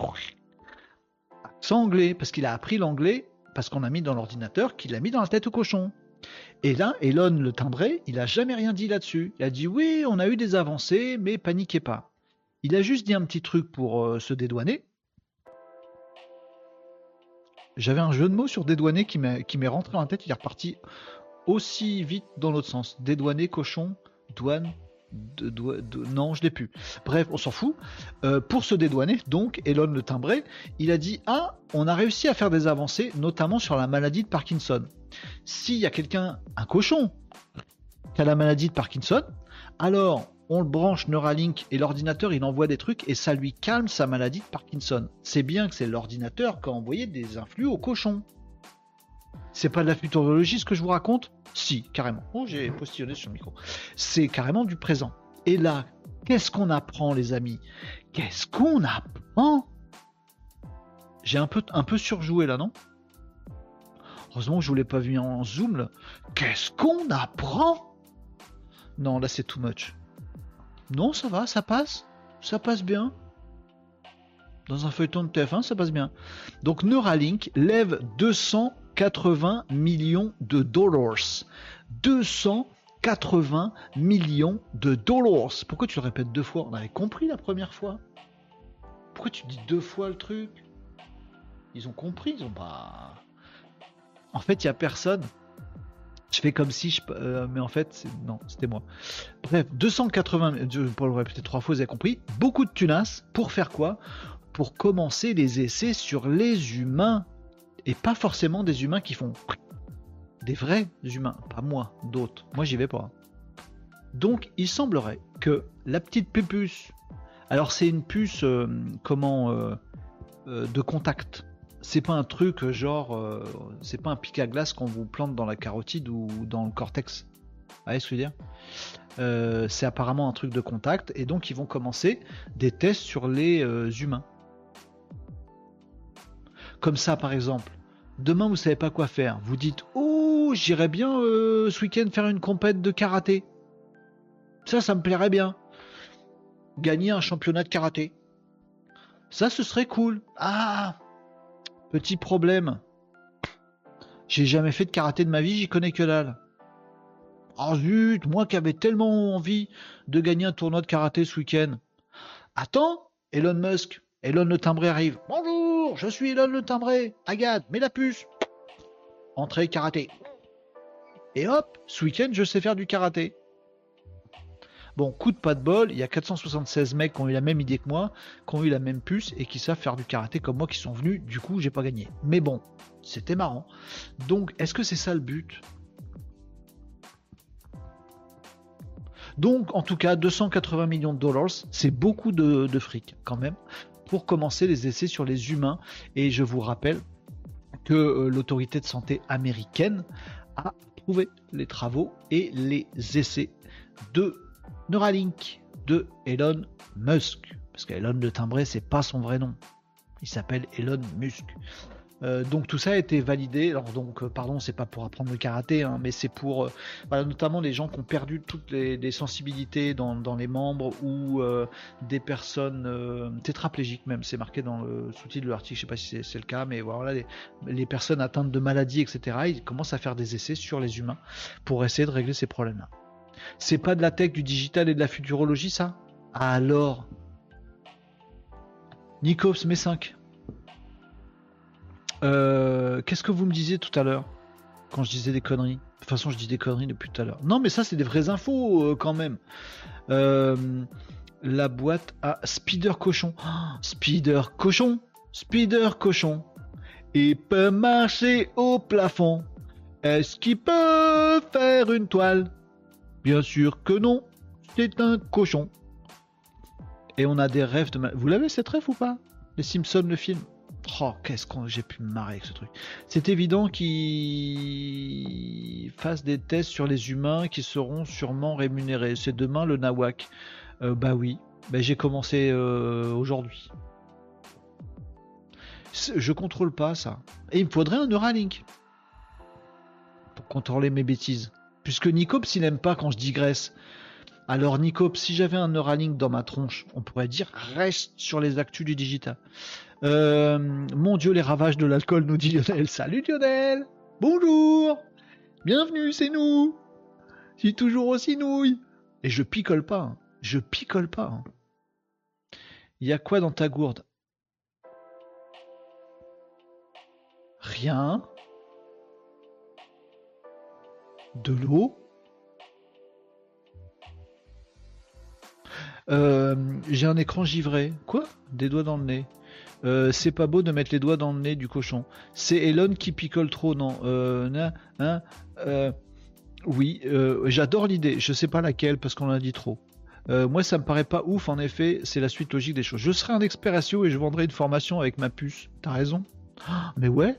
Accent anglais. Parce qu'il a appris l'anglais. Parce qu'on a mis dans l'ordinateur qu'il a mis dans la tête au cochon. Et là, Elon le timbré, il a jamais rien dit là-dessus. Il a dit oui, on a eu des avancées, mais paniquez pas. Il a juste dit un petit truc pour euh, se dédouaner. J'avais un jeu de mots sur dédouané qui m'est rentré en tête, il est reparti aussi vite dans l'autre sens. Dédouané, cochon, douane, de, non, je l'ai plus. Bref, on s'en fout. Euh, pour se dédouaner, donc, Elon le timbré, il a dit Ah, on a réussi à faire des avancées, notamment sur la maladie de Parkinson. S'il y a quelqu'un, un cochon, qui a la maladie de Parkinson, alors on le branche Neuralink et l'ordinateur il envoie des trucs et ça lui calme sa maladie de Parkinson. C'est bien que c'est l'ordinateur qui a envoyé des influx au cochon. C'est pas de la futurologie ce que je vous raconte? Si, carrément. Oh, j'ai postillonné sur le micro. C'est carrément du présent. Et là, qu'est-ce qu'on apprend, les amis? Qu'est-ce qu'on apprend? J'ai un peu, un peu surjoué là, non? Heureusement que je vous l'ai pas vu en zoom. Qu'est-ce qu'on apprend? Non, là c'est too much. Non, ça va, ça passe. Ça passe bien. Dans un feuilleton de TF1, ça passe bien. Donc Neuralink lève 280 millions de dollars. 280 millions de dollars. Pourquoi tu le répètes deux fois? On avait compris la première fois. Pourquoi tu dis deux fois le truc? Ils ont compris, ils ont pas. En fait, il y a personne je fais comme si je. Euh, mais en fait, non, c'était moi. Bref, 280. Je peux le répéter trois fois, vous avez compris. Beaucoup de tunas. Pour faire quoi? Pour commencer les essais sur les humains. Et pas forcément des humains qui font. Des vrais humains. Pas moi, d'autres. Moi, j'y vais pas. Donc, il semblerait que la petite puce. Alors, c'est une puce. Euh, comment. Euh, de contact c'est pas un truc euh, genre, euh, c'est pas un pic à glace qu'on vous plante dans la carotide ou dans le cortex. Vous voyez ce que je veux dire? Euh, C'est apparemment un truc de contact et donc ils vont commencer des tests sur les humains. Comme ça par exemple, demain vous savez pas quoi faire, vous dites oh j'irais bien ce week-end faire une compète de karaté. Ça, ça me plairait bien. Gagner un championnat de karaté. Ça, ce serait cool. Ah, Petit problème. J'ai jamais fait de karaté de ma vie, j'y connais que dalle. Oh zut, moi qui avais tellement envie de gagner un tournoi de karaté ce week-end. Attends, Elon Musk, Elon le timbré arrive. Bonjour, je suis Elon le timbré. Agathe, mets la puce. Entrée karaté. Et hop, ce week-end, je sais faire du karaté. Bon, coup de pas de bol, il y a 476 mecs qui ont eu la même idée que moi, qui ont eu la même puce et qui savent faire du karaté comme moi qui sont venus, du coup j'ai pas gagné. Mais bon, c'était marrant. Donc, est-ce que c'est ça le but? Donc, en tout cas, 280 millions de dollars, c'est beaucoup de, de, fric quand même, pour commencer les essais sur les humains. Et je vous rappelle que euh, l'autorité de santé américaine a prouvé les travaux et les essais de Neuralink de Elon Musk. Parce qu'Elon de timbré, c'est pas son vrai nom. Il s'appelle Elon Musk. Euh, donc tout ça a été validé. Alors donc euh, pardon, c'est pas pour apprendre le karaté, hein, mais c'est pour euh, notamment les gens qui ont perdu toutes les, sensibilités dans, les membres ou des personnes tétraplégiques même. C'est marqué dans le sous-titre de l'article. Je sais pas si c'est le cas, mais voilà les, personnes atteintes de maladies, etc. Ils commencent à faire des essais sur les humains pour essayer de régler ces problèmes-là. C'est pas de la tech, du digital et de la futurologie, ça? Alors Nikos, mes 5. Euh, qu'est-ce que vous me disiez tout à l'heure quand je disais des conneries? De toute façon, je dis des conneries depuis tout à l'heure. Non, mais ça, c'est des vraies infos euh, quand même. Euh, la boîte à Spider Cochon. Spider Cochon Spider Cochon. Il peut marcher au plafond. Est-ce qu'il peut faire une toile? Bien sûr que non, c'est un cochon. Et on a des rêves de... Vous l'avez cette rêve ou pas? Les Simpsons, le film? Oh, qu'est-ce qu'on j'ai pu me marrer avec ce truc. C'est évident qu'ils fassent des tests sur les humains qui seront sûrement rémunérés. C'est demain le Nawak. Euh, bah oui, bah, j'ai commencé euh, aujourd'hui. Je contrôle pas ça. Et il me faudrait un Neuralink pour contrôler mes bêtises. Puisque Nicops, il n'aime pas quand je digresse. Alors Nicops, si j'avais un Neuralink dans ma tronche, on pourrait dire reste sur les actus du digital. Euh, mon Dieu, les ravages de l'alcool, nous dit Lionel. Salut Lionel Bonjour Bienvenue, c'est nous Je suis toujours aussi nouille Et je picole pas. Hein. Je picole pas. Hein. Y a quoi dans ta gourde? Rien. De l'eau. Euh, j'ai un écran givré. Quoi? Des doigts dans le nez. Euh, c'est pas beau de mettre les doigts dans le nez du cochon. C'est Elon qui picole trop, non euh, hein, Oui, j'adore l'idée. Je sais pas laquelle parce qu'on en a dit trop. moi, ça me paraît pas ouf. En effet, c'est la suite logique des choses. Je serai un expert SEO et je vendrai une formation avec ma puce. T'as raison. Mais ouais.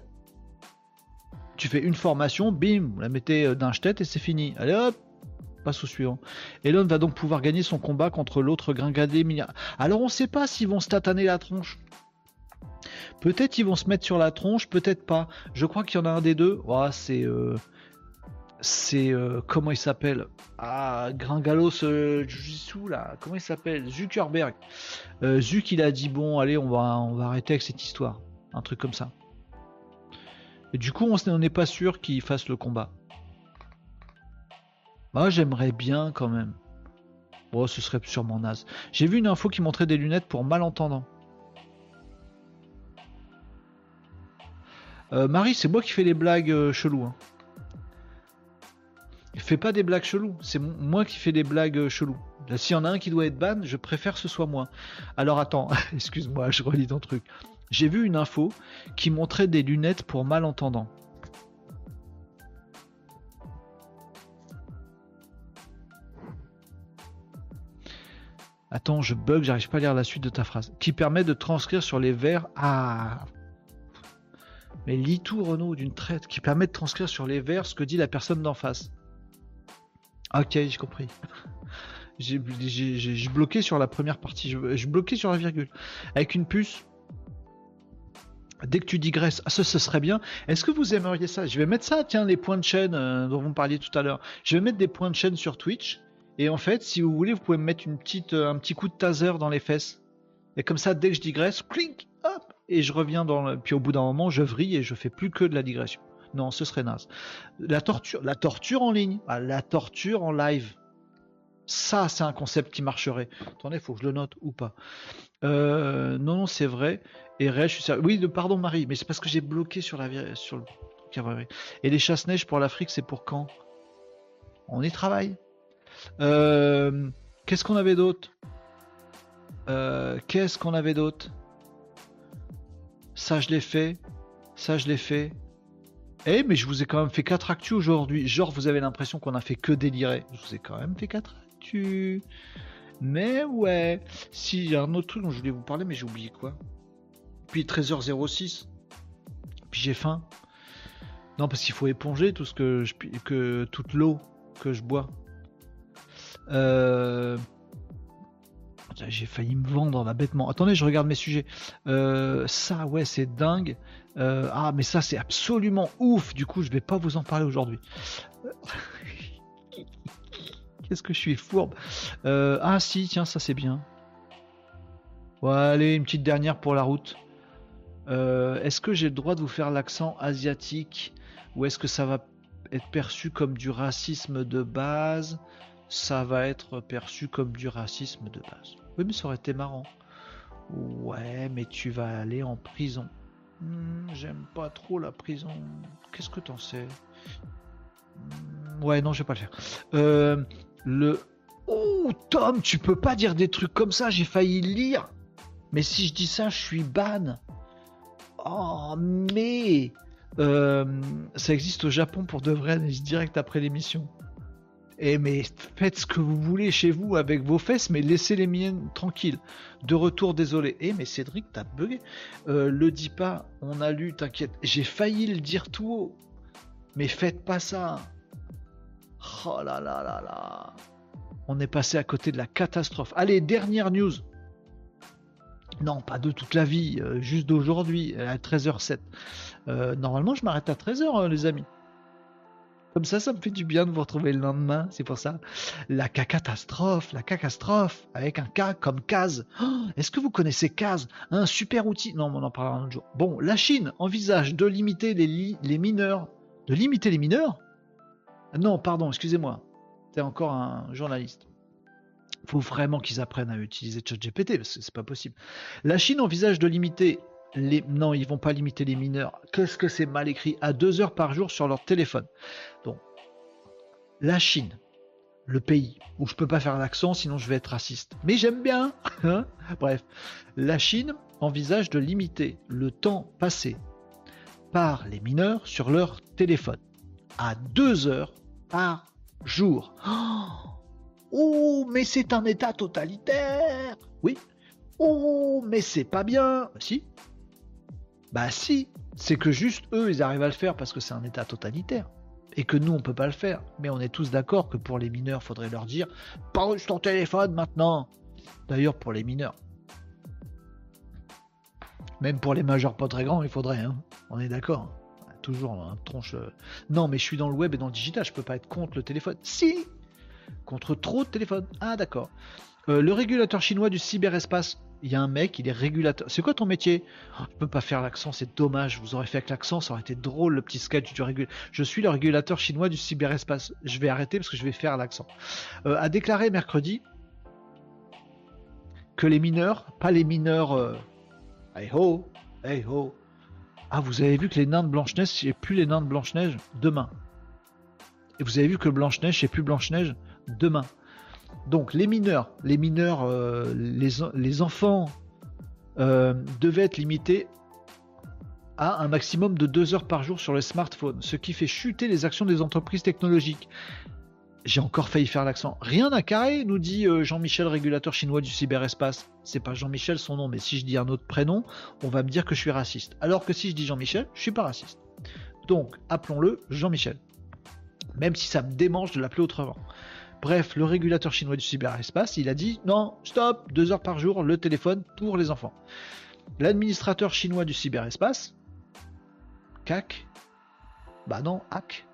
Tu fais une formation, bim, vous la mettez d'un tête et c'est fini. Allez hop, passe au suivant. Elon va donc pouvoir gagner son combat contre l'autre gringadé. Alors on sait pas s'ils vont se tataner la tronche. Peut-être ils vont se mettre sur la tronche, peut-être pas. Je crois qu'il y en a un des deux. C'est. Euh, c'est. Euh, comment il s'appelle? Ah, Gringalos euh, là. Comment il s'appelle? Zuckerberg. Zuck, il a dit bon, allez, on va, on va arrêter avec cette histoire. Un truc comme ça. Et du coup, on n'est pas sûr qu'il fasse le combat. Moi, j'aimerais bien quand même. Bon, ce serait sûrement naze. J'ai vu une info qui montrait des lunettes pour malentendants. Euh, Marie, c'est moi qui fais les blagues euh, cheloues. Hein. Fais pas des blagues cheloues, c'est moi qui fais des blagues euh, cheloues. S'il y en a un qui doit être ban, je préfère que ce soit moi. Alors attends, excuse-moi, je relis ton truc. J'ai vu une info qui montrait des lunettes pour malentendants. Attends, je bug, j'arrive pas à lire la suite de ta phrase. Qui permet de transcrire sur les verres. Ah Mais lis tout, Renaud, d'une traite. Qui permet de transcrire sur les verres ce que dit la personne d'en face. Ok, j'ai compris. j'ai bloqué sur la première partie. J'ai bloqué sur la virgule. Avec une puce. Dès que tu digresses, ah, ce, serait bien. Est-ce que vous aimeriez ça? Je vais mettre ça, tiens, les points de chaîne euh, dont vous parliez tout à l'heure. Je vais mettre des points de chaîne sur Twitch et en fait, si vous voulez, vous pouvez me mettre euh, un petit coup de taser dans les fesses. Et comme ça, dès que je digresse, clink, hop, et je reviens dans le... Puis au bout d'un moment, je vrille et je fais plus que de la digression. Non, ce serait naze. La torture, la torture en ligne, ah, la torture en live. Ça, c'est un concept qui marcherait. Attendez, faut que je le note ou pas. Euh, non, non, c'est vrai. Et Oui, pardon Marie, mais c'est parce que j'ai bloqué sur la sur le. Et les chasse-neige pour l'Afrique, c'est pour quand? On y travaille. Euh, qu'est-ce qu'on avait d'autre euh, Qu'est-ce qu'on avait d'autre Ça, je l'ai fait. Ça, je l'ai fait. Eh, mais je vous ai quand même fait 4 actus aujourd'hui. Genre, vous avez l'impression qu'on a fait que délirer. Je vous ai quand même fait 4 actus. Mais ouais. Si, il y a un autre truc dont je voulais vous parler, mais j'ai oublié quoi. Puis 13h06. Puis j'ai faim. Non, parce qu'il faut éponger tout ce que que toute l'eau que je bois. Euh, j'ai failli me vendre là bêtement. Attendez, je regarde mes sujets. Euh, ça, ouais, c'est dingue. Euh, ah, mais ça, c'est absolument ouf. Du coup, je vais pas vous en parler aujourd'hui. Qu'est-ce que je suis fourbe. ah, si, tiens, ça c'est bien. Ouais, allez, une petite dernière pour la route. est-ce que j'ai le droit de vous faire l'accent asiatique ou est-ce que ça va être perçu comme du racisme de base? Ça va être perçu comme du racisme de base. Oui, mais ça aurait été marrant. Ouais, mais tu vas aller en prison. Hmm, j'aime pas trop la prison. Qu'est-ce que t'en sais? Hmm, Ouais, non, je vais pas le faire. Euh, le. Oh, Tom, tu peux pas dire des trucs comme ça, j'ai failli lire. Mais si je dis ça, je suis ban. Oh, mais. Euh, ça existe au Japon pour de vrai, direct après l'émission. Eh mais faites ce que vous voulez chez vous avec vos fesses, mais laissez les miennes tranquilles. De retour, désolé. Eh mais Cédric, t'as bugué. Euh, le dis pas, on a lu, t'inquiète. J'ai failli le dire tout haut. Mais faites pas ça. Oh là là là là. On est passé à côté de la catastrophe. Allez, dernière news. Non, pas de toute la vie, euh, juste d'aujourd'hui, à 13h07. Euh, normalement, je m'arrête à 13h, les amis. Comme ça, ça me fait du bien de vous retrouver le lendemain. C'est pour ça. La catastrophe, la catastrophe, avec un K comme Kaz. Oh, est-ce que vous connaissez Kaz Un super outil? Non, on en parlera un autre jour. Bon, la Chine envisage de limiter les, mineurs. De limiter les mineurs? Non, pardon, excusez-moi. T'es encore un journaliste. Faut vraiment qu'ils apprennent à utiliser ChatGPT parce que c'est pas possible. La Chine envisage de limiter Non, ils vont pas limiter les mineurs. Qu'est-ce que c'est mal écrit À deux heures par jour sur leur téléphone? Donc, la Chine, le pays où je peux pas faire l'accent sinon je vais être raciste. Mais j'aime bien. Hein Bref, la Chine envisage de limiter le temps passé par les mineurs sur leur téléphone à deux heures par jour. Oh, mais c'est un État totalitaire. Oui. Oh, mais c'est pas bien. Si. Bah si. C'est que juste eux, ils arrivent à le faire parce que c'est un État totalitaire. Et que nous, on peut pas le faire. Mais on est tous d'accord que pour les mineurs, faudrait leur dire Pas ton téléphone maintenant. D'ailleurs, pour les mineurs. Même pour les majeurs pas très grands, il faudrait. Hein. On est d'accord toujours un tronche. Euh, non, mais je suis dans le web et dans le digital, je peux pas être contre le téléphone. Si Contre trop de téléphones. Ah, d'accord. Euh, le régulateur chinois du cyberespace. Il y a un mec, il est régulateur. C'est quoi ton métier? Je peux pas faire l'accent, c'est dommage. Vous aurez fait avec l'accent, ça aurait été drôle le petit sketch du régulateur. Je suis le régulateur chinois du cyberespace. Je vais arrêter parce que je vais faire l'accent. Euh, a déclaré mercredi que les mineurs, pas les mineurs. hey ho, hey ho, ah, vous avez vu que les nains de Blanche-Neige, c'est plus les nains de Blanche-Neige? Demain. Et vous avez vu que Blanche-Neige, c'est plus Blanche-Neige? Demain. Donc, les mineurs, les mineurs, euh, les, enfants euh, devaient être limités à un maximum de deux heures par jour sur le smartphone, ce qui fait chuter les actions des entreprises technologiques. J'ai encore failli faire l'accent. Rien à carré, nous dit euh, Jean-Michel, régulateur chinois du cyberespace. C'est pas Jean-Michel son nom, mais si je dis un autre prénom, on va me dire que je suis raciste. Alors que si je dis Jean-Michel, je suis pas raciste. Donc, appelons-le Jean-Michel. Même si ça me démange de l'appeler autrement. Bref, le régulateur chinois du cyberespace, il a dit non, stop, deux heures par jour, le téléphone pour les enfants. L'administrateur chinois du cyberespace, CAC, bah non, HAC,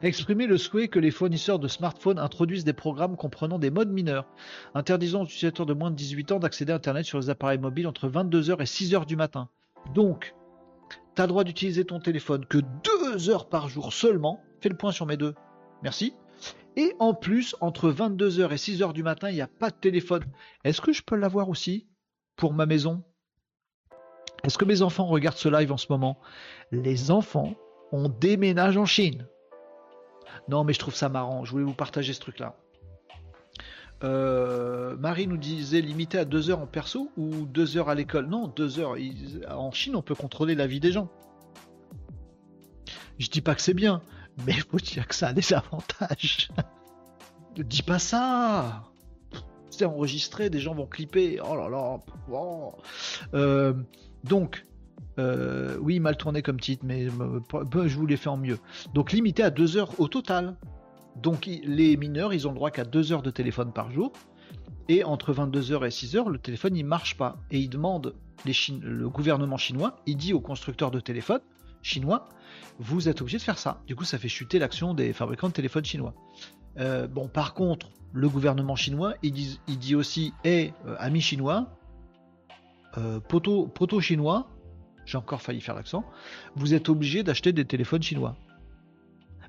exprimer le souhait que les fournisseurs de smartphones introduisent des programmes comprenant des modes mineurs, interdisant aux utilisateurs de moins de 18 ans d'accéder à Internet sur les appareils mobiles entre 22h et 6h du matin. Donc, tu as le droit d'utiliser ton téléphone que 2 heures par jour seulement. Fais le point sur mes deux. Merci. Et en plus, entre 22h et 6h du matin, il n'y a pas de téléphone. Est-ce que je peux l'avoir aussi pour ma maison? Est-ce que mes enfants regardent ce live en ce moment? Les enfants, on déménage en Chine. Non, mais je trouve ça marrant. Je voulais vous partager ce truc-là. Euh, Marie nous disait limité à deux heures en perso ou deux heures à l'école? Non, deux heures. En Chine, on peut contrôler la vie des gens. Je dis pas que c'est bien, mais il faut dire que ça a des avantages. ne dis pas ça. C'est enregistré, des gens vont clipper. Oh là là. Euh, donc, euh, oui, mal tourné comme titre, mais euh, je vous l'ai fait en mieux. Donc limité à deux heures au total. Donc les mineurs, ils ont le droit qu'à deux heures de téléphone par jour. Et entre 22h et 6h, le téléphone, il marche pas. Et il demande, le gouvernement chinois, il dit aux constructeurs de téléphones chinois, vous êtes obligé de faire ça. Du coup, ça fait chuter l'action des fabricants de téléphones chinois. Euh, bon, par contre, le gouvernement chinois, il dit, aussi, hé, amis chinois, poteau, poteau chinois, j'ai encore failli faire l'accent, vous êtes obligé d'acheter des téléphones chinois.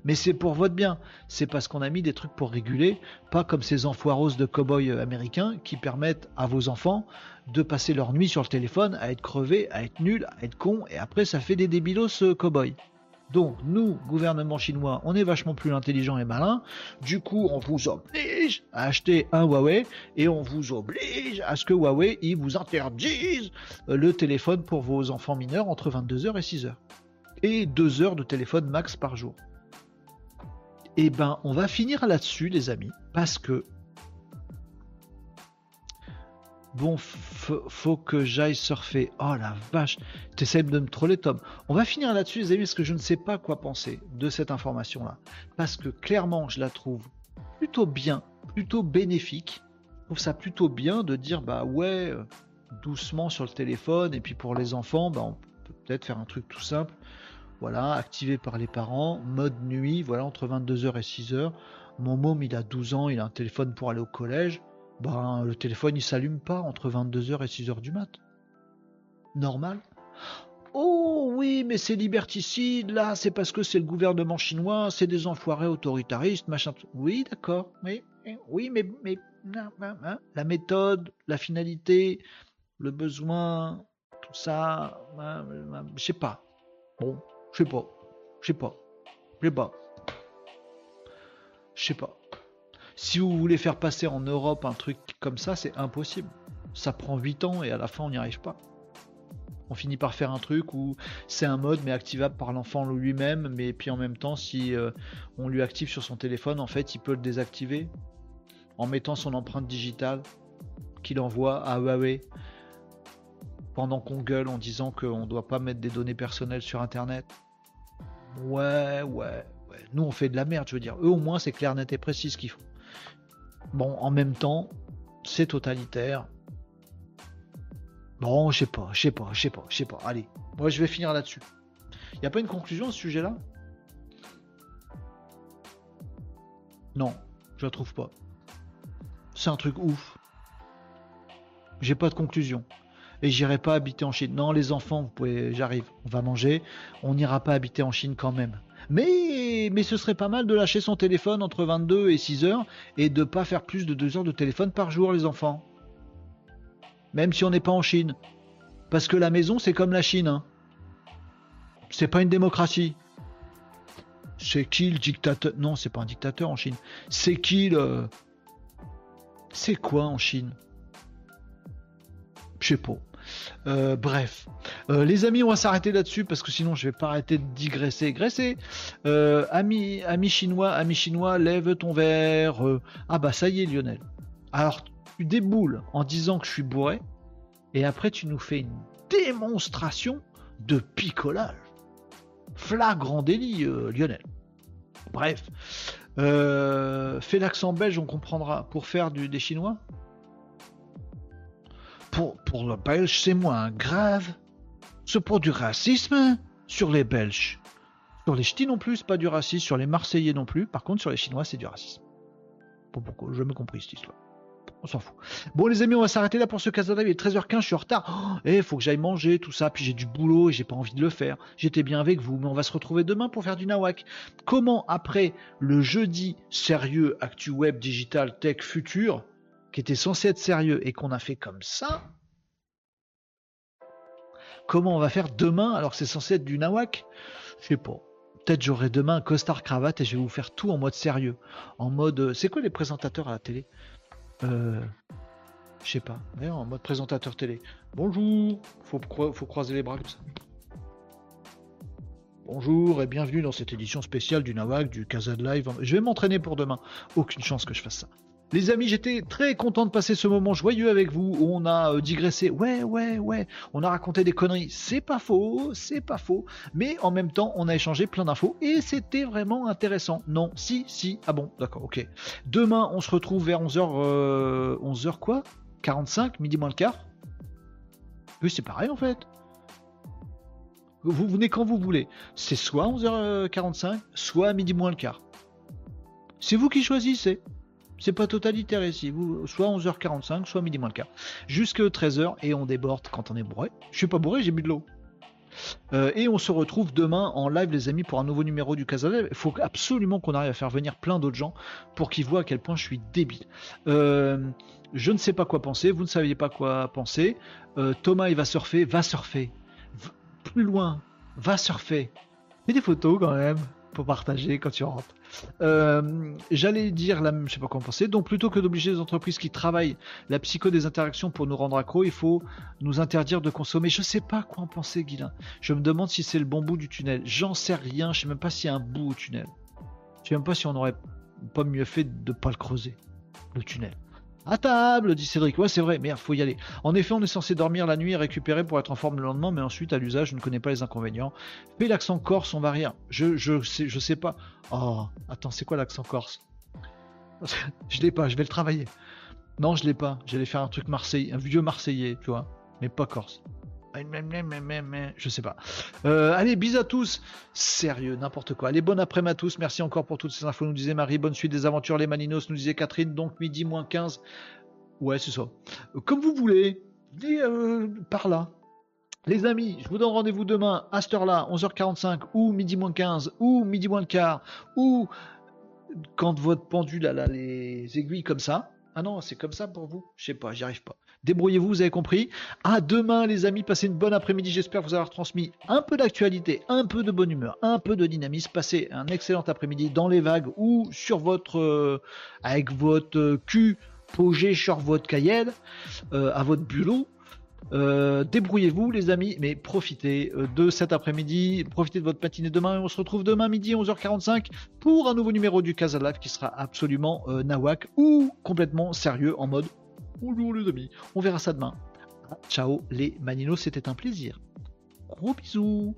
Mais c'est pour votre bien, c'est parce qu'on a mis des trucs pour réguler, pas comme ces enfoiros de cow-boys euh, américains qui permettent à vos enfants de passer leur nuit sur le téléphone, à être crevés, à être nuls, à être cons, et après ça fait des débilos ce cow-boy. Donc, nous, gouvernement chinois, on est vachement plus intelligent et malin. Du coup, on vous oblige à acheter un Huawei et on vous oblige à ce que Huawei vous interdise le téléphone pour vos enfants mineurs entre 22h et 6h. Et 2 heures de téléphone max par jour. Eh ben, on va finir là-dessus, les amis, parce que Bon, faut, que j'aille surfer. Oh la vache, t'essayes de me troller, Tom. On va finir là-dessus, les amis, parce que je ne sais pas quoi penser de cette information-là. Parce que clairement, je la trouve plutôt bien, plutôt bénéfique. Je trouve ça plutôt bien de dire, bah ouais, euh, doucement sur le téléphone. Et puis pour les enfants, bah, on peut peut-être faire un truc tout simple. Voilà, activé par les parents, mode nuit, voilà, entre 22h et 6h. Mon môme, il a 12 ans, il a un téléphone pour aller au collège ben, le téléphone il s'allume pas entre 22h et 6h du mat. Normal. Oh oui, mais c'est liberticide, là, c'est parce que c'est le gouvernement chinois, c'est des enfoirés autoritaristes, machin. Oui, d'accord, oui, oui, mais, mais la méthode, la finalité, le besoin, tout ça, je sais pas. Bon, je sais pas, je sais pas, je sais pas, je sais pas. Si vous voulez faire passer en Europe un truc comme ça, c'est impossible. Ça prend 8 ans et à la fin on n'y arrive pas. On finit par faire un truc où c'est un mode mais activable par l'enfant lui-même, mais puis en même temps si euh, on lui active sur son téléphone, en fait il peut le désactiver en mettant son empreinte digitale qu'il envoie à Huawei pendant qu'on gueule en disant qu'on ne doit pas mettre des données personnelles sur internet. Ouais, ouais, ouais. Nous on fait de la merde, je veux dire. Eux au moins c'est clair, net et précis ce qu'ils font. Bon, en même temps, c'est totalitaire. Bon, je sais pas, je sais pas, je sais pas, je sais pas. Allez, moi je vais finir là-dessus. Il n'y a pas une conclusion à ce sujet-là? Non, je la trouve pas. C'est un truc ouf. J'ai pas de conclusion. Et j'irai pas habiter en Chine. Non, les enfants, vous pouvez, j'arrive. On va manger. On n'ira pas habiter en Chine quand même. Mais, mais ce serait pas mal de lâcher son téléphone entre 22 et 6 heures et de pas faire plus de 2 heures de téléphone par jour, les enfants. Même si on n'est pas en Chine. Parce que la maison, c'est comme la Chine. Hein. C'est pas une démocratie. C'est qui le dictateur? Non, c'est pas un dictateur en Chine. C'est qui le. C'est quoi en Chine? Je sais pas. Euh, bref, euh, les amis, on va s'arrêter là-dessus parce que sinon je vais pas arrêter de digresser, graisser. Euh, amis, amis chinois, amis chinois, lève ton verre. ah bah ça y est, Lionel. Alors tu déboules en disant que je suis bourré et après tu nous fais une démonstration de picolage. Flagrant délit, Lionel. Bref, fais l'accent belge, on comprendra. Pour faire du, des chinois? Pour, le Belge, c'est moins grave. C'est pour du racisme sur les Belges. Sur les Ch'tis non plus, c'est pas du racisme. Sur les Marseillais non plus. Par contre, sur les Chinois, c'est du racisme. pourquoi? Je me compris cette histoire. On s'en fout. Bon, les amis, on va s'arrêter là pour ce Casa Il est 13h15, je suis en retard. Et oh, il faut que j'aille manger, tout ça. Puis j'ai du boulot et j'ai pas envie de le faire. J'étais bien avec vous, mais on va se retrouver demain pour faire du Nawak. Comment, après le jeudi sérieux Actu Web Digital Tech Futur, qui était censé être sérieux et qu'on a fait comme ça, comment on va faire demain alors que c'est censé être du nawak? Je sais pas. Peut-être j'aurai demain un costard cravate et je vais vous faire tout en mode sérieux. En mode. Euh, c'est quoi les présentateurs à la télé? Euh, Je sais pas. en mode présentateur télé. Bonjour faut, faut croiser les bras comme ça. Bonjour et bienvenue dans cette édition spéciale du Nawak, du Casa Live. Je vais m'entraîner pour demain. Aucune chance que je fasse ça. Les amis, j'étais très content de passer ce moment joyeux avec vous. on a euh, digressé. Ouais, ouais, ouais. On a raconté des conneries. C'est pas faux, c'est pas faux. Mais en même temps, on a échangé plein d'infos et c'était vraiment intéressant. Non, si, si. Ah bon, d'accord, ok. Demain, on se retrouve vers 11h. 11h quoi? 45, midi moins le quart? Oui, c'est pareil en fait. Vous venez quand vous voulez. C'est soit 11h45, soit midi moins le quart. C'est vous qui choisissez. C'est pas totalitaire ici. Vous, soit 11h45, soit midi moins le quart. Jusque 13h et on déborde quand on est bourré. Je suis pas bourré, j'ai bu de l'eau. Euh, et on se retrouve demain en live, les amis, pour un nouveau numéro du Casadel. Il faut absolument qu'on arrive à faire venir plein d'autres gens pour qu'ils voient à quel point je suis débile. Euh, je ne sais pas quoi penser, vous ne saviez pas quoi penser. Euh, Thomas, il va surfer, va surfer. plus loin, va surfer. Fais des photos quand même pour partager quand tu rentres. Euh, j'allais dire, la, je sais pas comment penser, donc plutôt que d'obliger les entreprises qui travaillent la psycho des interactions pour nous rendre accro, il faut nous interdire de consommer. Je sais pas quoi en penser, Guilain. Je me demande si c'est le bon bout du tunnel. J'en sais rien, je sais même pas s'il y a un bout au tunnel. Je sais même pas si on aurait pas mieux fait de pas le creuser, le tunnel. À table, dit Cédric. Ouais, c'est vrai, merde, faut y aller. En effet, on est censé dormir la nuit et récupérer pour être en forme le lendemain, mais ensuite, à l'usage, je ne connais pas les inconvénients. Fais l'accent corse, on va rire. Je, je, sais, je sais pas. Oh, attends, c'est quoi l'accent corse? Je l'ai pas, je vais le travailler. Non, je l'ai pas. J'allais faire un truc marseillais, un vieux marseillais, tu vois, mais pas corse. Je sais pas. Euh, allez, bis à tous. Sérieux, n'importe quoi. Allez, bon après-midi à tous. Merci encore pour toutes ces infos, nous disait Marie. Bonne suite des aventures, les Maninos, nous disait Catherine. Donc, midi moins 15. Ouais, c'est ça. Comme vous voulez. Euh, par là. Les amis, je vous donne rendez-vous demain à cette heure-là, 11h45, ou midi moins 15, ou midi moins le quart, ou quand votre pendule a les aiguilles comme ça. Ah non, c'est comme ça pour vous Je sais pas, j'y arrive pas. Débrouillez-vous, vous avez compris. À demain, les amis. Passez une bonne après-midi. J'espère vous avoir transmis un peu d'actualité, un peu de bonne humeur, un peu de dynamisme. Passez un excellent après-midi dans les vagues ou sur votre. Euh, avec votre cul posé sur votre cahier, euh, à votre bureau. Euh, débrouillez-vous les amis, mais profitez euh, de cet après-midi, profitez de votre matinée demain et on se retrouve demain midi 11h45 pour un nouveau numéro du Casa Live qui sera absolument nawak ou complètement sérieux en mode bonjour les amis. On verra ça demain. Ciao les maninos, c'était un plaisir. Gros bisous